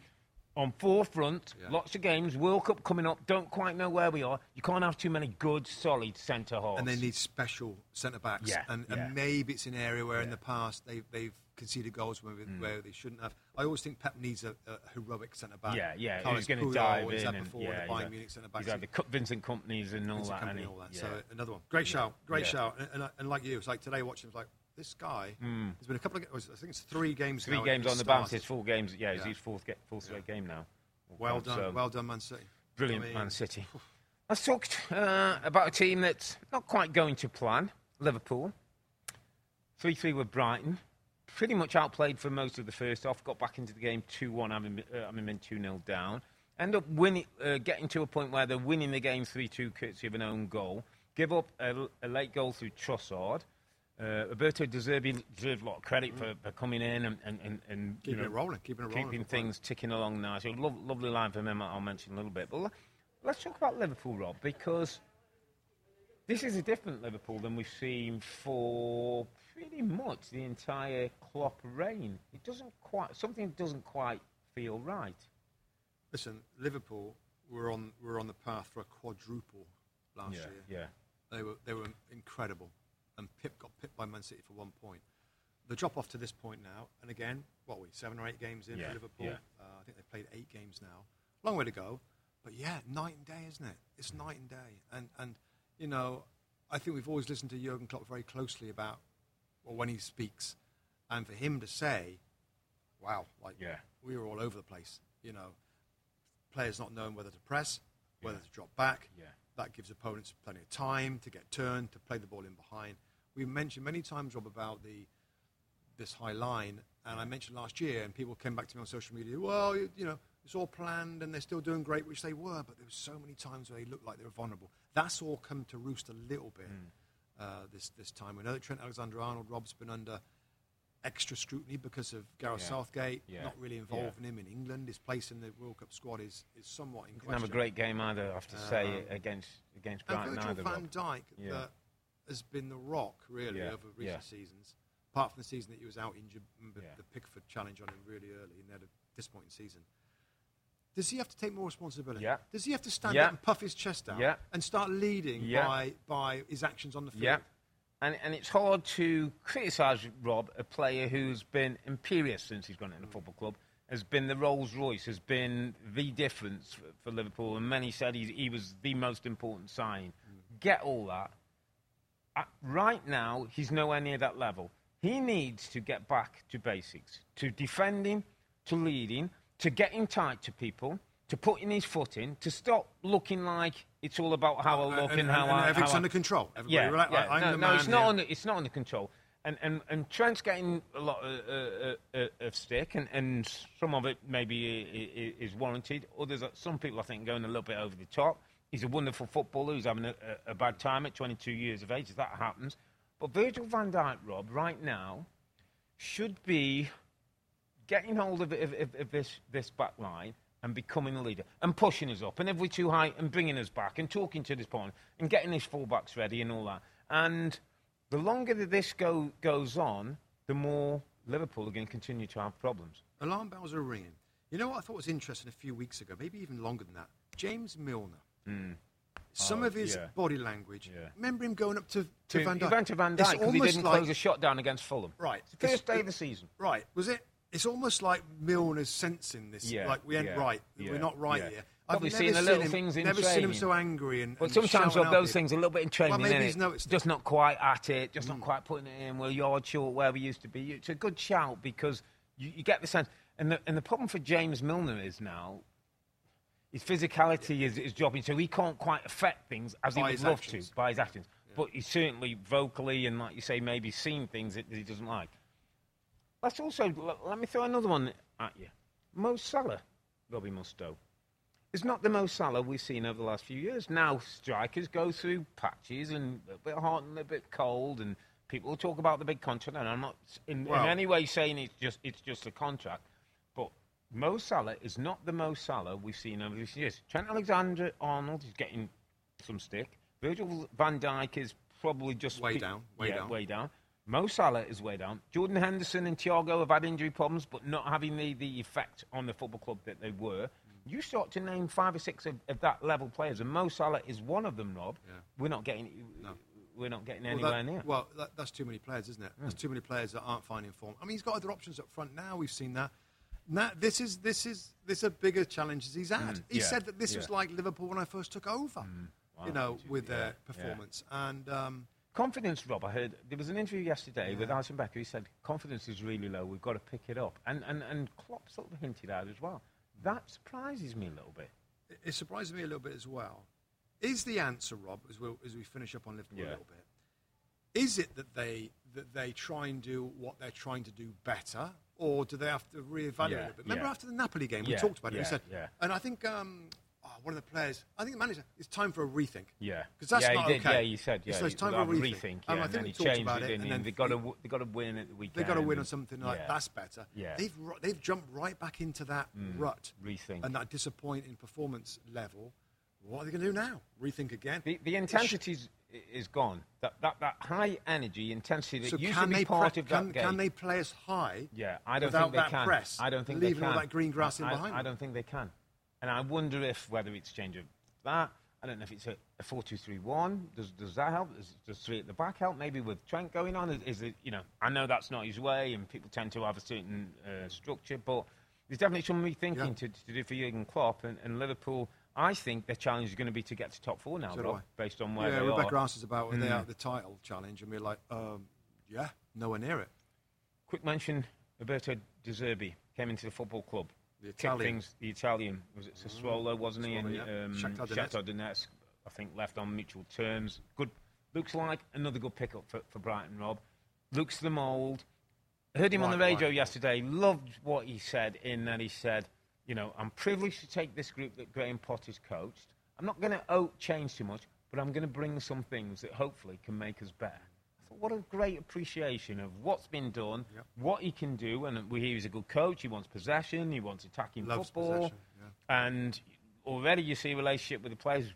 on forefront. Yeah. Lots of games, World Cup coming up. Don't quite know where we are. You can't have too many good, solid centre halves. and they need special centre backs. Yeah, and, yeah. and maybe it's an area where in the past they, they've conceded goals where, Mm. where they shouldn't have. I always think Pep needs a, a heroic centre back. yeah, yeah, Carlos who's going to dive in and before yeah, the Bayern Munich centre backs. He's had the Vincent Kompanys and all Vincent that. Kompany and all that. he- So another one, great shout, great Yeah. shout. And, and, and like you, it's like today watching, it's like this guy. There's been a couple of, I think it's three games. Mm. Three games on the bounce. It's four games. Yeah, it's his fourth, ga- fourth straight game now. Well done, So, well done, Man City. Brilliant, I mean, Man City. Let's talk uh, about a team that's not quite going to plan. Liverpool. 3 3 with Brighton. Pretty much outplayed for most of the first half. Got back into the game 2 1, having, been- uh, having been 2 0 down. End up winning, uh, getting to a point where they're winning the game 3 2, courtesy of an own goal. Give up a, a late goal through Trossard. Uh, Roberto deserved, deserved a lot of credit for, for coming in and, and, and, and you Keeping know, it rolling, keeping it rolling. keeping things ticking along nicely. Lo- lovely line from him I'll mention a little bit. But let's talk about Liverpool, Rob, because this is a different Liverpool than we've seen for pretty much the entire Klopp reign. It doesn't quite something doesn't quite feel right. Listen, Liverpool were on were on the path for a quadruple last year. yeah. They were they were incredible, and Pip got pipped by Man City for one point. The drop off to this point now, and again, what are we seven or eight games in Yeah, for Liverpool? yeah. Uh, I think they've played eight games now. Long way to go, but yeah, night and day, isn't it? It's night and day, and and you know, I think we've always listened to Jurgen Klopp very closely about well, when he speaks, and for him to say, "Wow, like Yeah. we were all over the place," you know, players not knowing whether to press, whether Yeah. to drop back. Yeah. That gives opponents plenty of time to get turned, to play the ball in behind. We mentioned many times, Rob, about the this high line, and I mentioned last year, and people came back to me on social media. Well, you, you know, it's all planned, and they're still doing great, which they were, but there were so many times where they looked like they were vulnerable. That's all come to roost a little bit Hmm. Uh, this this time. We know that Trent Alexander-Arnold, Rob's been under extra scrutiny because of Gareth Yeah. Southgate Yeah. not really involving him in England. His place in the World Cup squad is, is somewhat in question. have a great game either, I have to say, Um, against against And Brighton either. van Yeah. that has been the rock really Yeah, over recent yeah. seasons. Apart from the season that he was out injured, the, Yeah. the Pickford challenge on him really early, and they had a disappointing season. Does he have to take more responsibility? Yeah. Does he have to stand Yeah. up and puff his chest out Yeah. and start leading Yeah. by by his actions on the field? Yeah. And, and it's hard to criticise Rob, a player who's been imperious since he's gone into the football club, has been the Rolls Royce, has been the difference for, for Liverpool, and many said he, he was the most important signing. Get all that. Uh, right now, he's nowhere near that level. He needs to get back to basics, to defending, to leading, to getting tight to people, to putting his foot in, to stop looking like it's all about how I Uh, look and, and, how and I. everything's how I- under control. Everybody yeah, yeah. I, no, the no, man it's not under it's not under control. And and, and Trent's getting a lot of, uh, uh, uh, of stick, and, and some of it maybe i- i- is warranted. Others, are- some people I think, going a little bit over the top. He's a wonderful footballer who's having a, a, a bad time at 22 years of age. If that happens, but Virgil Van Dijk, Rob, right now, should be getting hold of, of, of, of this this back line and becoming a leader and pushing us up and if we're too high and bringing us back and talking to this point and getting his fullbacks ready and all that. And the longer that this go, goes on, the more Liverpool are going to continue to have problems. Alarm bells are ringing. You know what I thought was interesting a few weeks ago, maybe even longer than that? James Milner. Some Hmm. Oh, of his yeah. body language. Yeah. Remember him going up to, to He Van Dijk? went to Van Dijk because he didn't like- close a shot down against Fulham. Right. First day of the season. Right. Was it? It's almost like Milner's sensing this. Yeah, Like we ain't yeah, right. yeah, We're not right here. I've seen never the little him, things in Never seen him so angry and. But and sometimes of those things, a little bit in training, maybe innit? he's noticed just not quite at it, just not hmm. quite putting it in. We're short where we used to be. It's a good shout because you, you get the sense. And the, and the problem for James Milner is now his physicality is, is dropping, so he can't quite affect things as he would love actions. to by his actions. But he's certainly vocally and, like you say, maybe seen things that he doesn't like. Let's also let me throw another one at you. Mo Salah, Robbie Mustoe is not the Mo Salah we've seen over the last few years. Now strikers go through patches and a bit hot and a bit cold, and people talk about the big contract. And I'm not in, Well- in any way saying it's just it's just a contract, but Mo Salah is not the Mo Salah we've seen over these years. Trent Alexander-Arnold is getting some stick. Virgil van Dijk is probably just Way down, way yeah, down. way down. Mo Salah is way down. Jordan Henderson and Thiago have had injury problems, but not having the, the effect on the football club that they were. You start to name five or six of, of that level players, and Mo Salah is one of them. Rob, Yeah. we're not getting we're not getting Well, anywhere that- near. Well, that, that's too many players, isn't it? There's too many players that aren't finding form. I mean, he's got other options up front now. We've seen that. Now, this is this is this is a bigger challenge as he's had. he yeah, said that this was like Liverpool when I first took over. Wow, you know, with yeah, their yeah. performance and. Um, Confidence, Rob. I heard there was an interview yesterday with Alisson Becker. He said confidence is really low. We've got to pick it up, and and and Klopp sort of hinted at as well. That surprises me a little bit. it- it surprises me a little bit as well. Is the answer, Rob, as we as we finish up on Liverpool Yeah. a little bit, is it that they that they try and do what they're trying to do better, or do they have to reevaluate Yeah, it? But remember yeah. after the Napoli game, we Yeah, talked about it. yeah, We said, yeah. and I think um, one of the players, I think the manager, it's time for a rethink. Yeah, because that's yeah, not did, okay. Yeah, you said yeah. So it's time for a rethink. rethink. And yeah, I and think then we he talked about it, and, and then they've got to he- they got to win at the weekend. They've got to win on something like yeah. that's better. Yeah. They've they've jumped right back into that mm. rut Rethink. and that disappointing performance level. What are they going to do now? Rethink again? The, the intensity is, is gone. That, that that high energy intensity that so used can to be part pre- of that game. can they play as high? Yeah, I don't without think they that can. press, I don't think leaving they can. all that green grass in behind I, I don't think they can. And I wonder if whether it's change of that. I don't know if it's a, a four-two-three-one. Does does that help? Does, does three at the back help? Maybe with Trent going on, is, is it? You know, I know that's not his way, and people tend to have a certain uh, structure, but there's definitely some rethinking Yeah. to, to do for Jurgen Klopp and, and Liverpool. I think their challenge is going to be to get to top four now, So Rob, based on where yeah, they Rebecca are. asked us about they out the title challenge, and we're like, um, yeah, nowhere near it. Quick mention: Roberto De Zerbi came into the football club. The Italian. Things, the Italian was it Sassuolo, wasn't he? And yeah. um, Shakhtar Donetsk. Shakhtar Donetsk, I think, left on mutual terms. Good. Looks like another good pickup for, for Brighton. Rob looks the mould. Heard him on the radio right. yesterday. Loved what he said. In that he said, you know, I'm privileged to take this group that Graham Potter's coached. I'm not going to change too much, but I'm going to bring some things that hopefully can make us better. What a great appreciation of what's been done, Yep. what he can do, and we hear he's a good coach. He wants possession. He wants attacking Loves football, possession, yeah. and already you see a relationship with the players.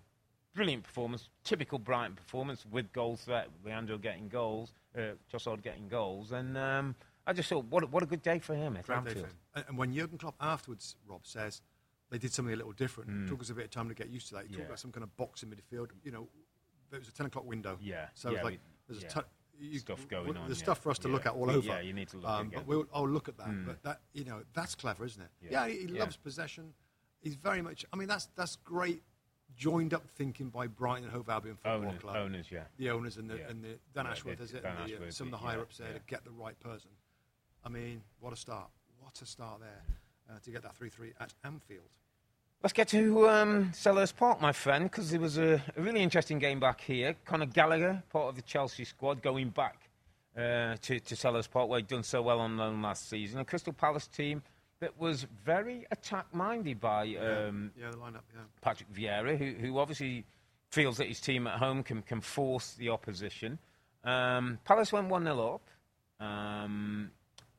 Brilliant performance, typical Brighton performance with goal threat. Leandro getting goals, uh, Trossard getting goals, and um, I just thought, what a, what a good day for him at Great day for Anfield. And, when Jurgen Klopp afterwards, Rob says they did something a little different. Mm. It took us a bit of time to get used to that. He Yeah. talked about some kind of box in midfield. You know, there was a ten o'clock window. Yeah, So yeah, it's like we- there's yeah. a ton. You, Stuff going w- on, There's yeah. stuff for us to look at all over. Yeah, you need to look um. But we'll, I'll look at that. Mm. But that, you know, that's clever, isn't it? Yeah. Yeah, he, he Yeah. loves possession. He's very much. I mean, that's that's great, joined up thinking by Brighton and Hove Albion Football Owners, Club. owners, yeah. the owners and the, Yeah. and the Dan Yeah, Ashworth, is it? Dan and the, uh, some of the yeah, higher ups there yeah. to get the right person. I mean, what a start! What a start there uh, to get that three-three at Anfield. Let's get to um, Selhurst Park, my friend, because it was a, a really interesting game back here. Conor Gallagher, part of the Chelsea squad, going back uh, to, to Selhurst Park, where he'd done so well on loan last season. A Crystal Palace team that was very attack-minded by um, yeah, the lineup. Yeah, Patrick Vieira, who, who obviously feels that his team at home can, can force the opposition. Um, Palace went 1 0 up. Um,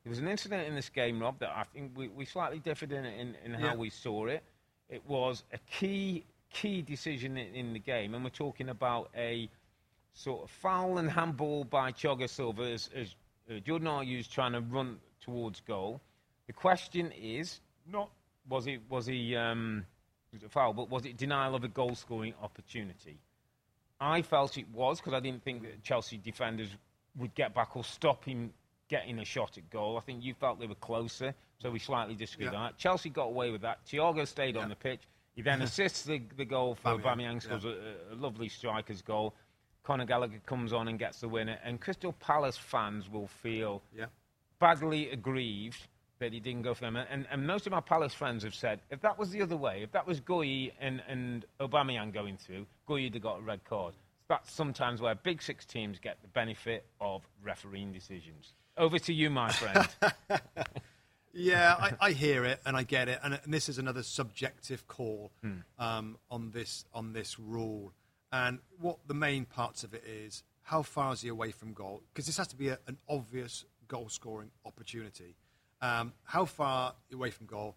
there was an incident in this game, Rob, that I think we, we slightly differed in, in, in how Yeah. we saw it. It was a key key decision in, in the game, and we're talking about a sort of foul and handball by Thiago Silva as, as uh, Jordan Ayew's trying to run towards goal. The question is not was it was he um, was it a foul, but was it denial of a goal scoring opportunity? I felt it was because I didn't think that Chelsea defenders would get back or stop him getting a shot at goal. I think you felt they were closer, so we slightly disagreed Yeah. on that. Chelsea got away with that. Thiago stayed on the pitch. He then assists the, the goal for Aubameyang, scores a, a lovely striker's goal. Conor Gallagher comes on and gets the winner, and Crystal Palace fans will feel yeah. badly aggrieved that he didn't go for them. And, and most of my Palace friends have said, if that was the other way, if that was Guéhi and, and Aubameyang going through, Guéhi would have got a red card. That's sometimes where big six teams get the benefit of refereeing decisions. Over to you, my friend. Yeah, I, I hear it and I get it, and, and this is another subjective call Hmm. um, on this on this rule. And what the main parts of it is: how far is he away from goal? Because this has to be a, an obvious goal scoring opportunity. Um, how far away from goal?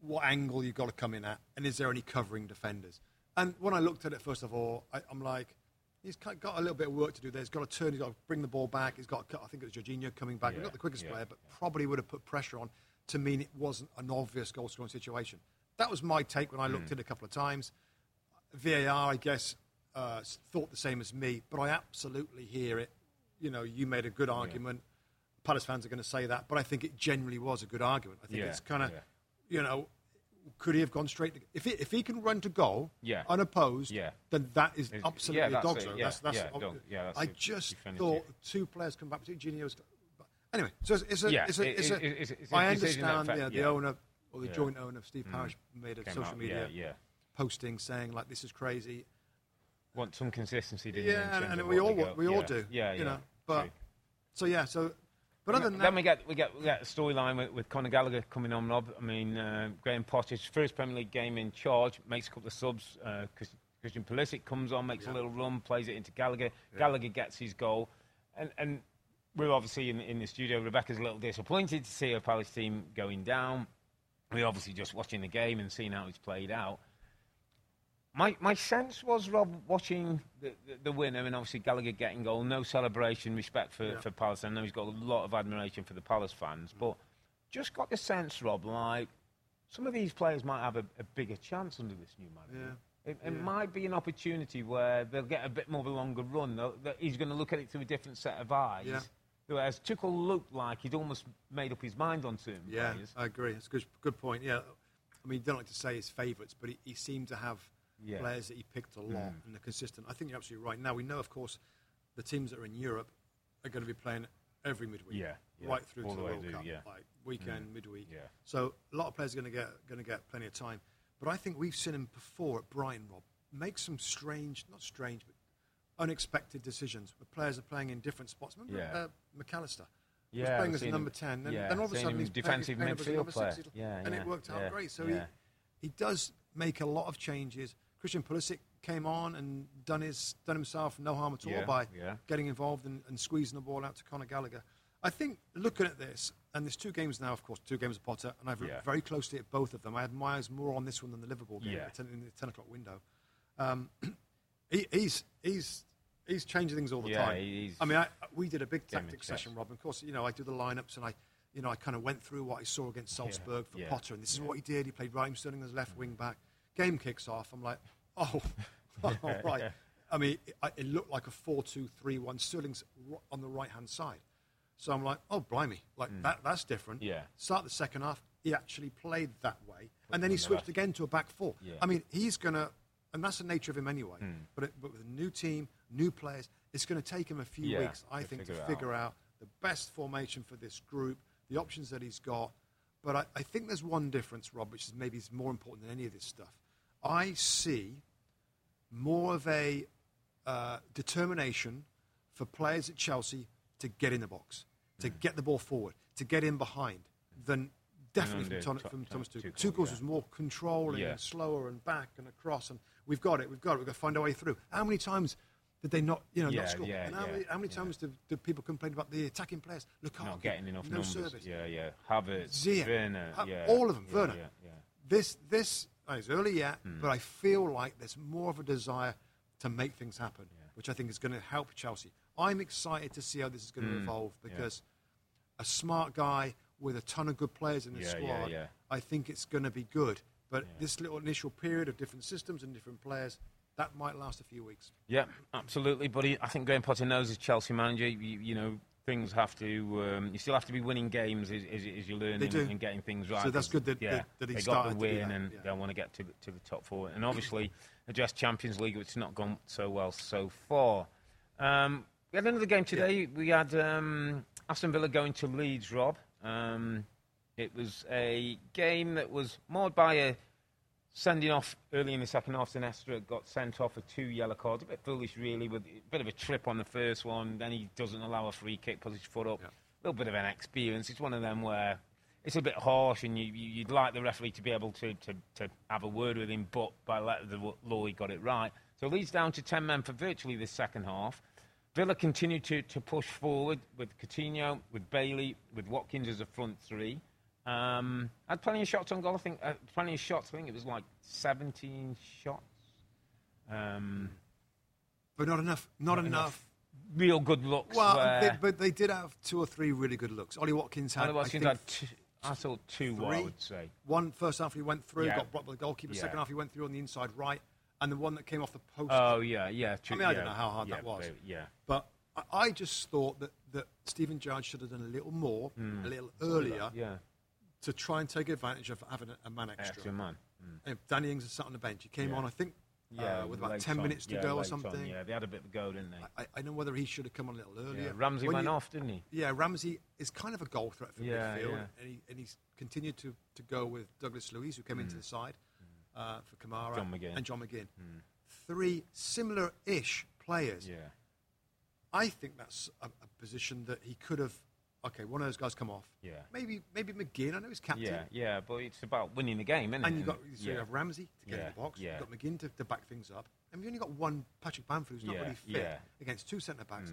What angle you've got to come in at, and is there any covering defenders? And when I looked at it, first of all, I, I'm like, he's got a little bit of work to do there. He's got to turn, he's got to bring the ball back. He's got, I think it was Jorginho coming back. Yeah, He's not the quickest yeah, player, but probably would have put pressure on to mean it wasn't an obvious goal scoring situation. That was my take when I looked Hmm. at it a couple of times. VAR, I guess, uh, thought the same as me, but I absolutely hear it. You know, you made a good argument. Palace fans are going to say that, but I think it generally was a good argument. I think Yeah, it's kind of, yeah. you know, could he have gone straight? To, if he, if he can run to goal Yeah. unopposed, Yeah. then that is It's- absolutely yeah, a that's dog yeah, that's, that's, yeah, dog- yeah, that's I just definitive. thought two players come back, particularly Gino's. Anyway, so it's, it's a, Yeah, it's a, it's it- a, it's- it's a I understand yeah, the yeah. owner or the Yeah. joint owner, Steve mm. Parish, made a Came social out, media Yeah, yeah. posting saying like this is crazy. Want some consistency, didn't you? Yeah, and we all we all do. Yeah, you yeah. know. But so yeah, so but other than then that, we get we get we get a storyline with, with Conor Gallagher coming on. Rob, I mean, uh, Graham Potter's first Premier League game in charge makes a couple of subs. Uh, Christian Pulisic comes on, makes a little run, plays it into Gallagher. Gallagher gets his goal, and and we're obviously in, in the studio. Rebecca's a little disappointed to see her Palace team going down. We're obviously just watching the game and seeing how it's played out. My my sense was Rob watching the, the, the winner and obviously Gallagher getting goal. No celebration, respect for, Yeah. for Palace. I know he's got a lot of admiration for the Palace fans, but just got the sense, Rob, like some of these players might have a, a bigger chance under this new manager. It, it Yeah. might be an opportunity where they'll get a bit more of a longer run. That he's going to look at it through a different set of eyes. Yeah. Whereas Tuchel looked like he'd almost made up his mind on certain yeah, players. I agree. It's a good good point. Yeah, I mean, you don't like to say his favourites, but he, he seemed to have Yeah. players that he picked a lot Mm. and they're consistent. I think you're absolutely right. Now we know, of course, the teams that are in Europe are going to be playing every midweek, Yeah, yeah. right through All to the the World through, Cup, yeah. like weekend, midweek. Yeah. So a lot of players are going to get going to get plenty of time. But I think we've seen him before at Brighton, Rob, make some strange, not strange, but unexpected decisions. Where players are playing in different spots. Remember Yeah. uh, Mac Allister? Yeah, was playing as a number him- 10, and yeah, then all of a sudden he's defensive playing, he's playing as a midfield player. Yeah, and yeah, it worked out great. So he, he does make a lot of changes. Christian Pulisic came on and done his done himself no harm at all Yeah, by yeah. getting involved and, and squeezing the ball out to Conor Gallagher. I think looking at this, and there's two games now, of course, two games of Potter, and I've looked very closely at both of them. I had my eyes more on this one than the Liverpool game Yeah. 10, in the 10 o'clock window. Um, he, he's, he's, he's changing things all the Yeah, time. he's- I mean, I, we did a big tactics session, Rob. Of course, you know, I do the lineups and I, you know, I kind of went through what I saw against Salzburg for yeah, Potter, and this is yeah. what he did. He played Sterling as left wing back. Game kicks off. I'm like, oh, oh right. I mean, it, it looked like a 4-2-3-1. Sterling's on the right hand side. So I'm like, oh, blimey, like that, that's different. Mm. Yeah. Start the second half. He actually played that way, and then he switched again to a back four. Yeah. I mean, he's gonna, and that's the nature of him anyway. Hmm. But it, but with a new team, new players, it's going to take him a few Yeah, weeks, I to think, figure to figure out. the best formation for this group, the options that he's got. But I, I think there's one difference, Rob, which is maybe is more important than any of this stuff. I see more of a uh, determination for players at Chelsea to get in the box, to Hmm. get the ball forward, to get in behind, than definitely from, Tu- from Thomas Tuchel. Tuchel, Tuchel's yeah. was more controlling Yeah. and slower and back and across, and we've got it, we've got it, we've got to find our way through. How many times did they not, you know, Yeah, not score? yeah, and how yeah, many, how many times do, do people complain about the attacking players? Lukaku, Not getting enough no numbers. service. Yeah, yeah. Havertz, Ziyech, Werner, Ha- all of them, Werner. This, this uh, is early yet, Hmm. but I feel like there's more of a desire to make things happen, which I think is going to help Chelsea. I'm excited to see how this is going to Hmm. evolve because a smart guy with a ton of good players in the Yeah, squad, yeah, yeah. I think it's going to be good. But this little initial period of different systems and different players, that might last a few weeks. Yeah, absolutely. But he, I think Graham Potter knows as Chelsea manager, you, you know, things have to. Um, you still have to be winning games as, as, as you're learning and getting things right. So that's good that- yeah, that- that he they got the win and yeah. they want to get to the, to the top four. And obviously, address Champions League, which has not gone so well so far. Um, we had another game today. We had um, Aston Villa going to Leeds. Rob. Um, it was a game that was marred by a sending off early in the second half. Sinisterra got sent off for two yellow cards. A bit foolish, really, with a bit of a trip on the first one. Then he doesn't allow a free kick, puts his foot up. Yeah. A little bit of an experience. It's one of them where it's a bit harsh, and you, you, you'd like the referee to be able to, to, to have a word with him, but by letter of the law, he got it right. So Leeds down to 10 men for virtually the second half. Villa continued to, to push forward with Coutinho, with Bailey, with Watkins as a front three. Um, had plenty of shots on goal. I think uh, plenty of shots. I think it was like 17 shots. Um, but not enough. Not, enough. Real good looks. Well, they, but they did have two or three really good looks. Ollie Watkins had. Ollie I Watkins think, had two, I thought two, what I would say. One first half he went through, Yeah. got blocked by the goalkeeper. Yeah. Second half he went through on the inside right, and the one that came off the post. Oh, yeah, yeah. True, mean, I don't know how hard yeah, that was. very- Yeah. But I, I just thought that, that Steven Gerrard should have done a little more, a little earlier. Yeah. To try and take advantage of having a, a man extra. Extra man. And Danny Ings had sat on the bench. He came Yeah. on, I think, Yeah, uh, with about 10 on. minutes to Yeah, go or late on, something. Yeah, they had a bit of a go, didn't they? I, I know whether he should have come on a little earlier. Yeah, Ramsey When went you- off, didn't he? Yeah, Ramsey is kind of a goal threat for Yeah, midfield, yeah. and, he, and he's continued to, to go with Douglas Luiz, who came into the side uh, for Kamara, Mm. John McGinn. and John McGinn. Three similar-ish players. Yeah. I think that's a, a position that he could have. Okay, one of those guys come off. Yeah. Maybe maybe McGinn. I know he's captain. Yeah, yeah, but it's about winning the game, isn't it? And you got so yeah. you have Ramsey to get Yeah, in the box. yeah. You've got McGinn to, to back things up, and you've only got one Patrick Bamford who's not Yeah, really fit yeah. against two centre backs.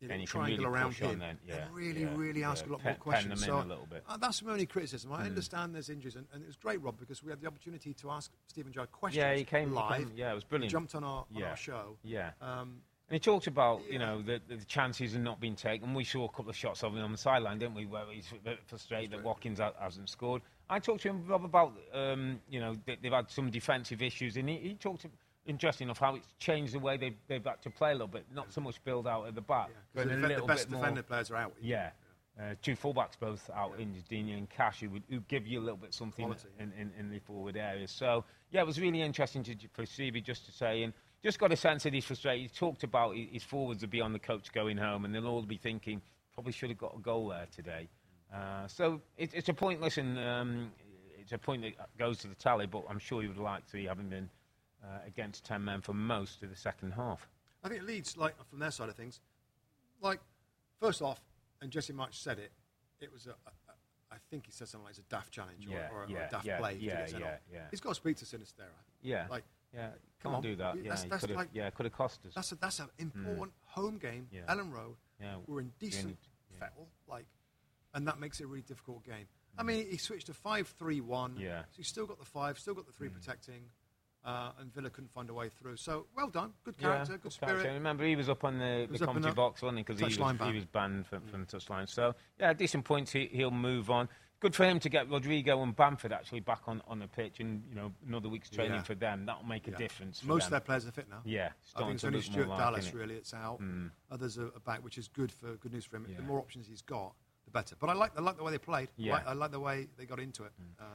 You know, And you triangle really around him. then, yeah, and really, really ask a lot Pe- more pen questions. so a little bit. uh, that's my only criticism. I understand there's injuries, and, and it was great, Rob, because we had the opportunity to ask Steven Gerrard questions. Yeah, he came- he live. came- yeah, it was brilliant. He jumped on our, on our show. Yeah. Um, And he talked about, you know, the, the chances are not being taken. We saw a couple of shots of him on the sideline, didn't we, where he's a bit frustrated that Watkins ha- hasn't scored. I talked to him, Rob, about, um, you know, they, they've had some defensive issues, and he, he talked, interesting enough, how it's changed the way they've, they've had to play a little bit. Not so much build out at the back, yeah, but the, a defe- the best bit defender players are out. Yeah. Uh, two fullbacks both out injured, Digne and Cash, who would who give you a little bit something Quality. in, in, in the forward areas. So, yeah, it was really interesting to, for Stevie just to say, and just got a sense that he's frustrated. He talked about his, forwards would be on the coach going home, and they'll all be thinking, probably should have got a goal there today. Uh, so it, it's a point, listen, um, it's a point that goes to the tally, but I'm sure he would like to, having been uh, against 10 men for most of the second half. I think it Leeds, like from their side of things, like first off, and Jesse Marsch said it. It was a, a, I think he said something like it's a daft challenge or, Yeah, or, a- or a daft yeah, play. to yeah, get yeah, yeah. He's got to speak to Sinisterra. Yeah. Like, yeah, come can't on. do that. Yeah, That's- that's could have, like- yeah, could have cost us. that's a, that's an important home game. Hmm. Yeah. Elland Road. Yeah, We're in decent yeah. fettle, like, and that makes it a really difficult game. I mean, he switched to five-three-one. Hmm. Yeah. So he's still got the five, still got the three protecting, uh, and Villa couldn't find a way through. So well done, good character, good character. spirit. Remember, he was up on the, the commentary box, wasn't he? Because he, was- he was banned from, from touchline. So, yeah, decent points. He, he'll move on. Good for him to get Rodrigo and Bamford actually back on, on the pitch and, you know, another week's training Yeah. for them. That'll make a Yeah. difference. Most of their players are fit now. Yeah, I think it's only Stuart like, Dallas innit? really. It's out. Mm. Others are, back, which is good for good news for him. Yeah. The more options he's got, the better. But I like I like the way they played. I Yeah. Mm. like, I like the way they got into it. Um,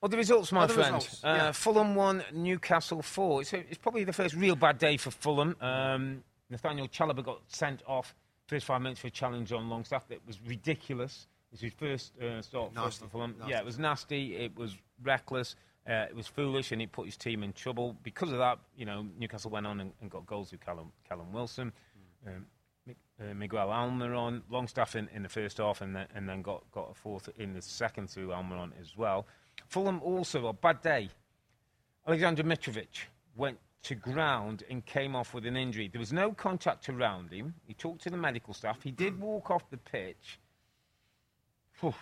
Well, the results, my Other friend. results, uh. Fulham 1, Newcastle 4. It's, it's probably the first real bad day for Fulham. Um, Nathaniel Chalobah got sent off first five minutes for a challenge on Longstaff that was ridiculous. It was his first uh, start for- Nasty, for Fulham. nasty. Yeah, it was nasty. It was reckless. Uh, it was foolish, and it put his team in trouble. Because of that, you know, Newcastle went on and, and got goals with Callum, Callum Wilson. Um, Mi- uh, Miguel Almiron, Longstaff in, in the first half, and then, and then got, got a fourth in the second through Almiron as well. Fulham also a bad day. Alexander Mitrovic went to ground and came off with an injury. There was no contact around him. He talked to the medical staff. He did walk off the pitch. Phew.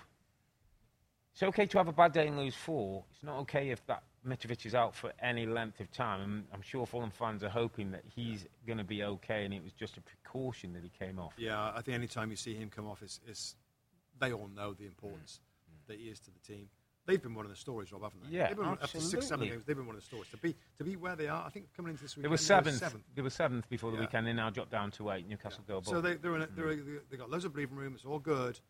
It's okay to have a bad day and lose four. It's not okay if that Mitrovic is out for any length of time. And I'm sure Fulham fans are hoping that he's going to be okay and it was just a precaution that he came off. yeah, I think any time you see him come off, is is they all know the importance mm. Mm. that he is to the team. They've been one of the stories, Rob, haven't they? Yeah, they've been, After six, seven games, they've been one of the stories. To be to be where they are, I think coming into this They weekend, were seventh. seventh. They were seventh before the Yeah. weekend. They now dropped down to eight. Newcastle go above. So they, they're in a, they're mm. they got loads of breathing room. It's all good,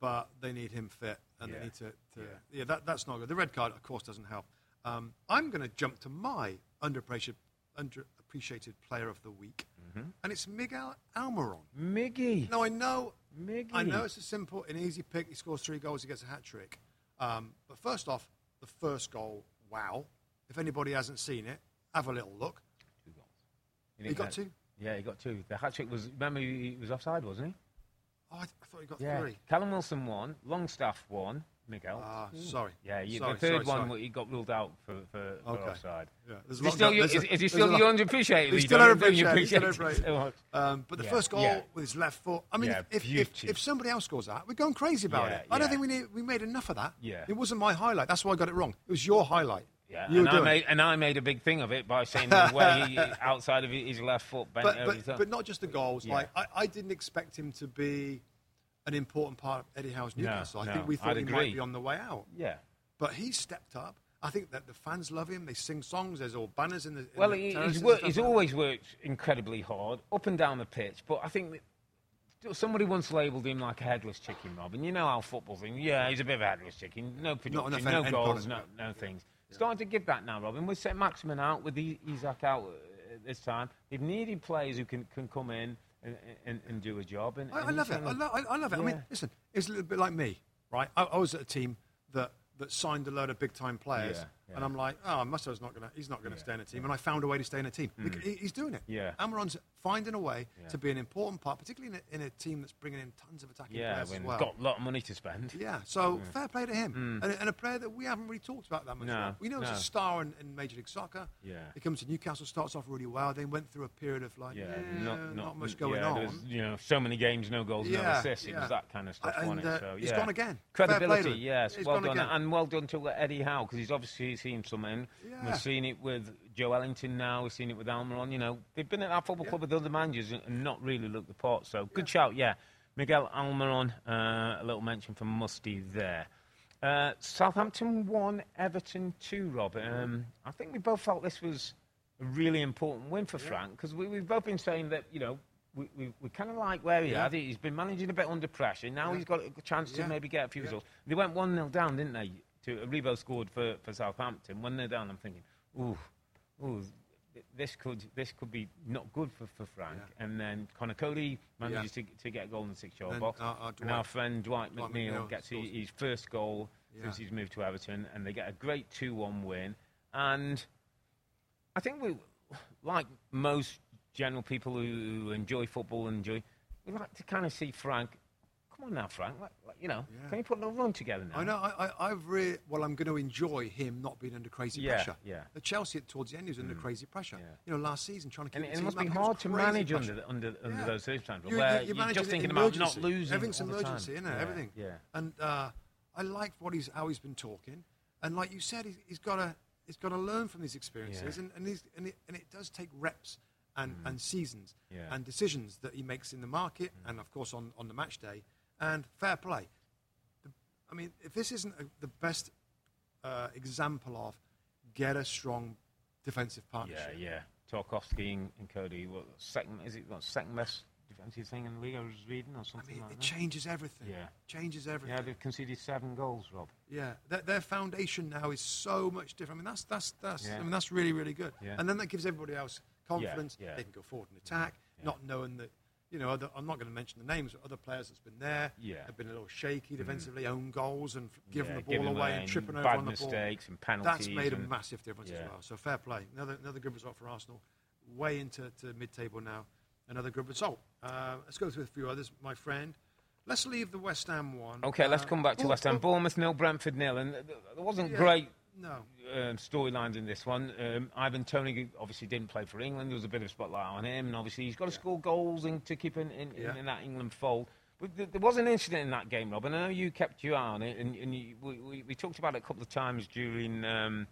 but they need him fit, and Yeah. they need to. to Yeah. yeah, that, that's not good. The red card, of course, doesn't help. Um, I'm going to jump to my underappreciated, underappreciated player of the week, Mm-hmm. and it's Miguel Almiron. Miggy. Now I know, Miggy. I know it's a simple and easy pick. He scores three goals, he gets a hat trick. Um, but first off, the first goal, wow! If anybody hasn't seen it, have a little look. Two goals. He didn't got two. Yeah, he got two. The hat trick was. Remember, he was offside, wasn't he? Oh, I, I thought he got Yeah. three. Callum Wilson won. Longstaff won. Miguel. Ah, sorry. Yeah, you, Sorry, the third sorry, one sorry. he got ruled out for, for, for Okay. offside. Yeah, there's Is he still, you, is, is he still you underappreciated? He's still underappreciated, you he's still appreciate it so underappreciated. much? Um, but the Yeah, first goal yeah. with his left foot. I mean, Yeah, if, if, if somebody else scores that, we're going crazy about it. I don't think we need, we made enough of that. Yeah. It wasn't my highlight. That's why I got it wrong. It was your highlight. Yeah, You and were I made and I made a big thing of it by saying the way he, outside of his left foot bent but, over but, but not just the goals. Yeah. Like I, I didn't expect him to be an important part of Eddie Howe's No, Newcastle. I no, think we thought I'd he agree. might be on the way out. yeah. But he stepped up. I think that the fans love him. They sing songs. There's all banners in the. In Well, the he, he's, worked, he's always worked incredibly hard up and down the pitch, but I think that somebody once labelled him like a headless chicken, Rob. And you know how football thing. Yeah, he's a bit of a headless chicken. No production, no goals, no, no. no things. Starting to give that now, Robin. We set Maximin out with Isak out uh, this time. They've needed players who can, can come in and, and, and do a job. And, I, and I love it. I, lo- I, I love it. I mean, listen, it's a little bit like me, right? I, I was at a team that, that signed a load of big time players, Yeah, yeah. and I'm like, oh, Mustoe's not gonna, he's not gonna stay in a team, and I found a way to stay in a team. He- He's doing it. Yeah. Almiron's finding a way Yeah. to be an important part, particularly in a, in a team that's bringing in tons of attacking yeah, players as well. got a lot of money to spend. Yeah, so fair play to him, and, and a player that we haven't really talked about that much. No, we know he's no. a star in, in Major League Soccer. Yeah. he comes to Newcastle, starts off really well, then went through a period of like, Yeah, yeah, not, not, much going yeah, on. you know, so many games, no goals, no Yeah, assists. It was that kind of stuff, And, wasn't uh, it? So, He's gone again. Credibility, yes, well done, and well done to Eddie Howe because he's obviously seen something. Yeah. We've seen it with Joelinton now. We've seen it with Almiron. You know, they've been at our football club with other managers and, not really looked the part. So good shout, yeah. Miguel Almiron, uh, a little mention from Musty there. Uh, Southampton one, Everton two. Rob, um, I think we both felt this was a really important win for Frank because we, we've both been saying that you know we, we, we kind of like where he yeah. had. He's been managing a bit under pressure. Now Yeah. he's got a chance to Yeah. maybe get a few Yeah. results. They went 1 0 down, didn't they? Joe Aribo scored for, for Southampton. When they're down. I'm thinking, ooh, ooh, this could this could be not good for, for Frank. Yeah. And then Conor Coady manages to, to get a goal in the six yard Then, box. uh, uh, and our friend Dwight, Dwight McNeil, McNeil gets his, his first goal Yeah. since he's moved to Everton. And they get a great 2 1 win. And I think we, like most general people who enjoy football and enjoy, we like to kind of see Frank. Come on now, Frank. Like, like, you know, Yeah. can you put a run together now? I know. I, I, I've really. Well, I'm going to enjoy him not being under crazy Yeah, pressure. yeah. At Chelsea, towards the end, he was under crazy pressure. yeah. You know, last season trying to keep And the it must be hard to manage pressure. under under, under Yeah. those circumstances, You- where you- you're, managing just thinking in about not losing. Everything's the emergency, isn't it? Yeah, Everything. Yeah. And uh, I like what he's how he's been talking, and like you said, he's, he's got to he's got to learn from these experiences, and and, he's, and, it, and it does take reps and, and seasons Mm. Yeah. Mm. and decisions that he makes in the market, and of course on on the match day, and fair play. The, I mean, if this isn't a, the best uh, example of get a strong defensive Yeah, partnership. yeah. Yeah. Tarkowski and, and Coady, what second is it? What second best defensive thing in the league? I was reading or something I mean, like it that. changes everything. Yeah. Changes everything. Yeah, they've conceded seven goals, Rob. Yeah, their, their foundation now is so much different. I mean, that's that's that's. Yeah. I mean, that's really really good. Yeah. And then that gives everybody else confidence. yeah. They can go forward and attack, Yeah. not knowing that. You know, other, I'm not going to mention the names, but other players that's been there Yeah. Mm. have been a little shaky defensively, own goals and f- giving Yeah, the ball giving away and tripping over on the ball. mistakes and penalties. That's made a massive difference as well. So fair play. Another another good result for Arsenal. Way into to mid-table now. Another good result. Uh, let's go through a few others, my friend. Let's leave the West Ham one. Okay, let's Uh, come back to West Ham. Bournemouth nil, Brentford nil, and th- wasn't Yeah. great No. um, storylines in this one. Um, Ivan Toney obviously didn't play for England. There was a bit of spotlight on him, and obviously he's got to score goals to keep in, in, Yeah. in, that England fold. But th- there was an incident in that game, Rob, and I know you kept your eye on it, and, and you, we, we, we talked about it a couple of times during um,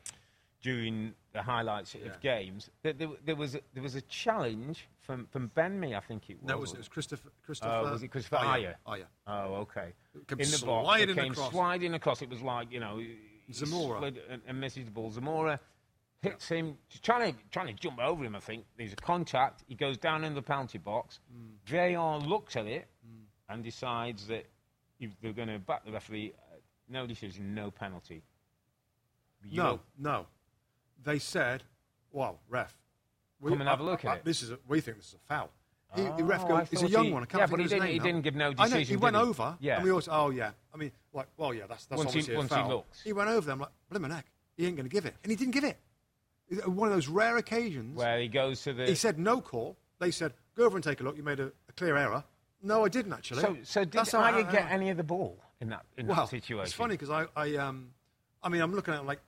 during the highlights Yeah. of games. That there, there was a, there was a challenge from from Ben Mee, I think it was. No, it was, it was Christopher. Christopher Oh, was it Kristoffer Ajer? Ajer? Ajer. Oh, okay. Came in the box, sliding came across. sliding across. It was like you know, Zamora. and, and misses the ball. Zamora hits him, he's trying to trying to jump over him. I think there's a contact. He goes down in the penalty box. Mm. VAR looks at it and decides that if they're going to back the referee. Uh, no decision, no penalty. You No, no. They said, "Well, ref, we, Come and have a look at it." This is a, we think this is a foul." He, Oh, ref I goes, "He's a young he- one." I can't yeah, but he his didn't- he didn't give no I know. He went he? over, Yeah. and we also, "Oh yeah." I mean, like, well, yeah, that's that's Once he- obviously once a he foul. looks. He went over them like, "Blimmin' neck. he ain't going to give it," and he didn't give it. One of those rare occasions. where he goes to the. he said no call. They said, "Go over and take a look. You made a, a clear error." No, I didn't actually. so, so did That's how- Ajer how- get how- any of the ball in that in well, that situation? It's funny because I, I, um, I mean, I'm looking at it like,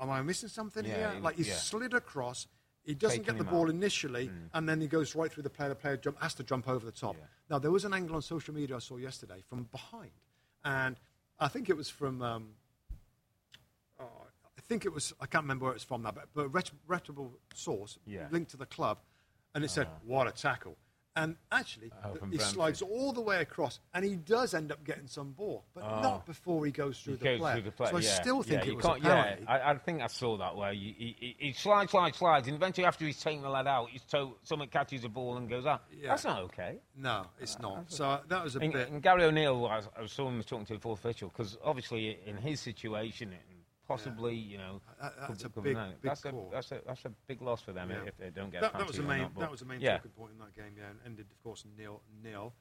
am I missing something Yeah, here? Like he slid across. He doesn't Taking get the ball out. initially, and then he goes right through the player. The player jump, has to jump over the top. Yeah. Now there was an angle on social media I saw yesterday from behind, and I think it was from. Um, oh, I think it was, I can't remember where it's from now, but, but a reputable source Yeah. linked to the club, and it said, what a tackle. And actually, Oh, he slides all the way across, and he does end up getting some ball, but not before he goes through He the goes player. through the play, So I still think yeah, it was a can't- Yeah. I, I think I saw that where he, he, he- he slides, slides, slides, and eventually after he's taken the lad out, he's toe, someone catches the ball and goes out. Yeah. That's not okay. No, it's not. So uh, that was a And, bit. and Gary O'Neil, I, was- I saw him talking to the fourth official because obviously in his situation, possibly you know, That- that's a big, big that's a that's a that's a big loss for them Yeah. if they don't get that, that was the main. not, that was the main yeah. talking point in that game. Yeah, and ended, of course, nil nil.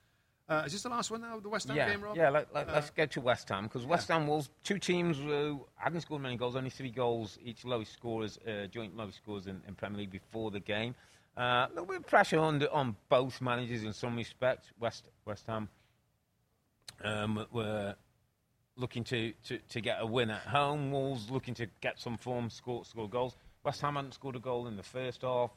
Uh, is this the last one now? The West Ham Yeah, game, Rob? yeah. Let, let, Uh, us get to West Ham because West Ham Wolves, two teams who hadn't scored many goals, only three goals each, lowest scorers, uh, joint lowest scorers in, in Premier League before the game. Uh, a little bit of pressure on the, on both managers in some respects. West West Ham um, were looking to, to, to get a win at home. Wolves looking to get some form, score score goals. West Ham hadn't scored a goal in the first half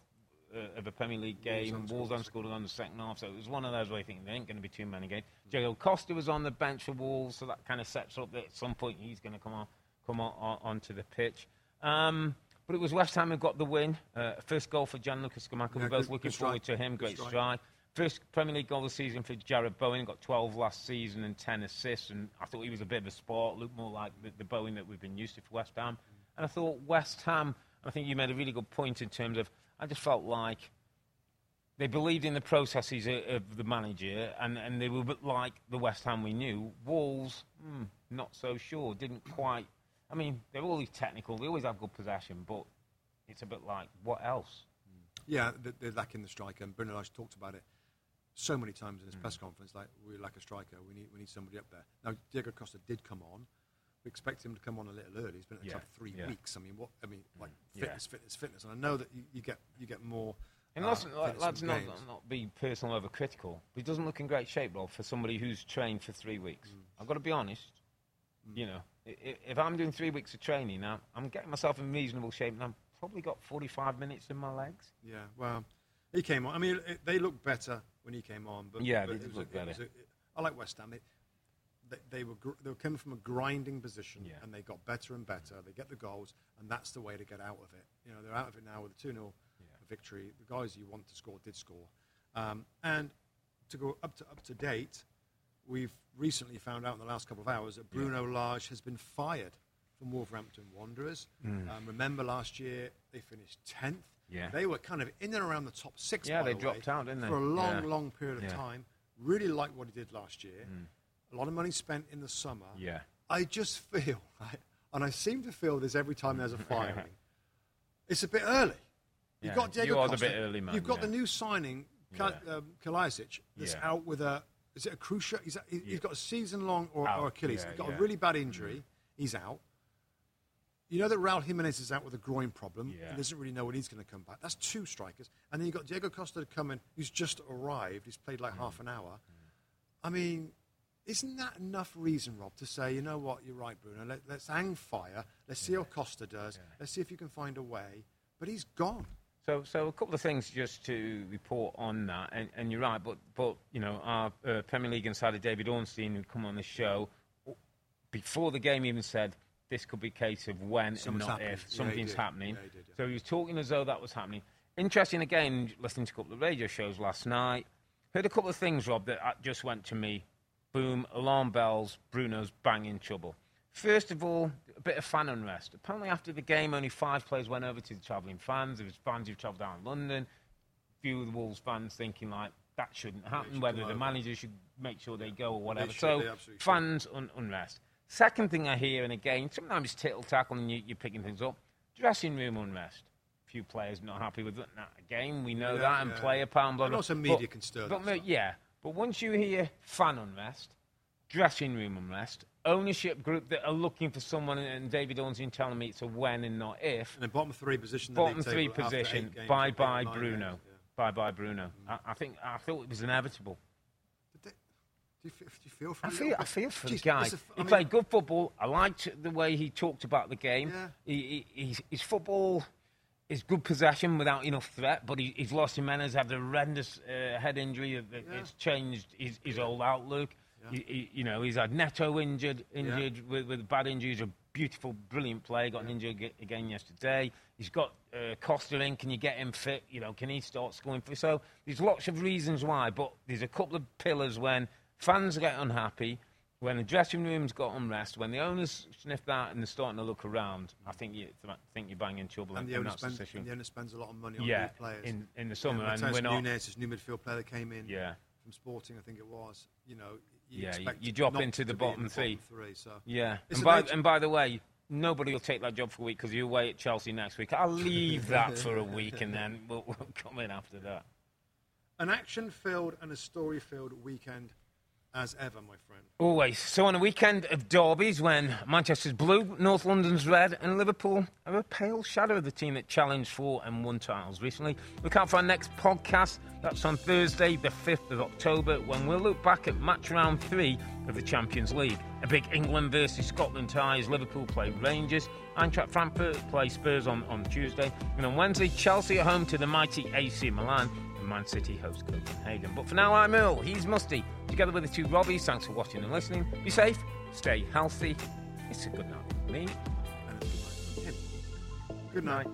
uh, of a Premier League game. Wolves scored hadn't scored in the second half, so it was one of those where I think there ain't going to be too many games. Diego Costa was on the bench for Wolves, so that kind of sets up that at some point he's going to come on come on, on onto the pitch. Um, but it was West Ham who got the win. Uh, first goal for Gianluca Scamacca. Yeah, We're both looking forward to him. Great strike. First Premier League goal of the season for Jarrod Bowen. Got 12 last season and 10 assists. And I thought he was a bit of a sport. Looked more like the, the Bowen that we've been used to for West Ham. And I thought West Ham. I think you made a really good point in terms of. I just felt like they believed in the processes of, the manager, and, and they were a bit like the West Ham we knew. Wolves, hmm, not so sure. Didn't quite. I mean, they're always technical. They always have good possession, but it's a bit like what else? Yeah, they- they're lacking the striker, and Bruno Lage talked about it so many times in his Mm. press conference. Like, we lack a striker. We need we need somebody up there. Now, Diego Costa did come on. We expect him to come on a little early. He's been at the Yeah, club three yeah. Mm. weeks. I mean, what? I mean, like Yeah. fitness, fitness, fitness. And I know that you, you get you get more. And uh, let's, fitness let's not, not be personal over critical. But he doesn't look in great shape, Rob, for somebody who's trained for three weeks. Mm. I've got to be honest. You know, i- i- if I'm doing three weeks of training now, I'm getting myself in reasonable shape, and I've probably got 45 minutes in my legs. Yeah, well, he came on. I mean, it, they looked better when he came on, but Yeah, but they it did was a- look it was better. a- I like West Ham. They, they, they were gr- they were coming from a grinding position, Yeah. and they got better and better. They get the goals, and that's the way to get out of it. You know, they're out of it now with a two 0 victory. The guys you want to score did score, um, and to go up to up to date, we've recently found out in the last couple of hours that Bruno Lage has been fired from Wolverhampton Wanderers. Hmm. Um, remember last year they finished tenth. Yeah. They were kind of in and around the top six. Yeah, they the dropped way, out, didn't they? For a long, Yeah. long period of Yeah. time. Really liked what he did last year. A lot of money spent in the summer. Yeah. I just feel, and I seem to feel this every time there's a firing, it's a bit early. You've Yeah, got Diego you are the Costa. bit early, man, You've got the new signing, Ka- Yeah. um, that's out with a. Is it a cruciate? He's, he- he's got a season long or, or Achilles. he's got a really bad injury. He's out. You know that Raul Jimenez is out with a groin problem. Yeah. He doesn't really know when he's going to come back. That's two strikers. And then you've got Diego Costa coming, who's just arrived. He's played like half an hour. I mean, isn't that enough reason, Rob, to say, you know what, you're right, Bruno. Let, let's hang fire. Let's see how Costa does. Let's see if you can find a way. But he's gone. So, so a couple of things just to report on that, and, and you're right, but, but you know, our uh, Premier League insider David Ornstein, who come on the show, before the game even said this could be a case of when Something's and not happening. if Yeah, something's did. happening. Yeah, he did, yeah. So he was talking as though that was happening. Interesting again, listening to a couple of radio shows last night, heard a couple of things, Rob, that uh, just went to me. Boom, alarm bells, Bruno's banging trouble. First of all, a bit of fan unrest. Apparently, after the game, only five players went over to the travelling fans. There was fans who travelled down in London. A few of the Wolves fans thinking like that shouldn't happen. should whether the over. manager should make sure they go or whatever. should, so they absolutely should. fans un- unrest. Second thing I hear, and again, sometimes it's tittle tackle and you, you're picking things up. Dressing room unrest. A few players not happy with it. Now, again, we know Yeah, that, and yeah. player pound, blah, And blah. also But- media can stir But, that stuff. yeah, but once you hear fan unrest, dressing room unrest, ownership group that are looking for someone, and David Ornstein telling me it's a when and not if. And the bottom three position. Bottom three position, Bye bye Bruno. games, yeah. Bye bye Bruno. Mm. I, I think I thought it was inevitable. Do you, feel, do you feel for I feel, I feel for the guy. a he mean, played good football. I liked the way he talked about the game. Yeah. He, he, he's, his football is good possession without enough threat, but he, he's lost Jimenez, had a horrendous uh, head injury Yeah. it's changed his, his whole outlook. Yeah. You, you- know, he's had Neto injured, injured with, with bad injuries. A beautiful, brilliant play. Got an injury ag- again yesterday. He's got uh, Costa in. Can you get him fit? You know, can he start scoring for? So there's lots of reasons why, but there's a couple of pillars when fans get unhappy. When the dressing room's got unrest, when the owners sniff that and they're starting to look around, I think you I think you're banging trouble, And and, the owner, the spends, and the owner spends a lot of money on Yeah, new players. in in the summer, yeah, and Matheus we're not. Nunes, this new midfield player that came in Yeah, from Sporting, I think it was. You know, you Yeah, you- expect you drop into the to be in bottom three. three. So yeah. It's And by, and by the way, nobody will take that job for a week because you're away at Chelsea next week. I'll leave that for a week, and then we'll, we'll come in after that. an action-filled and a story-filled weekend, as ever, my friend. Always. So on a weekend of derbies when Manchester's blue, North London's red, and Liverpool are a pale shadow of the team that challenged for and won titles recently. Look out for our next podcast. That's on Thursday, the 5th of October, when we'll look back at match round three of the Champions League. A big England versus Scotland tie as Liverpool play Rangers. Eintracht Frankfurt play Spurs on, on Tuesday. And on Wednesday, Chelsea at home to the mighty AC Milan. Man City host Copenhagen. But for now, I'm Earle. He's Mustoe. Together with the two Robbies, thanks for watching and listening. Be safe, stay healthy. It's a good night from me. And it's good night him. Good night.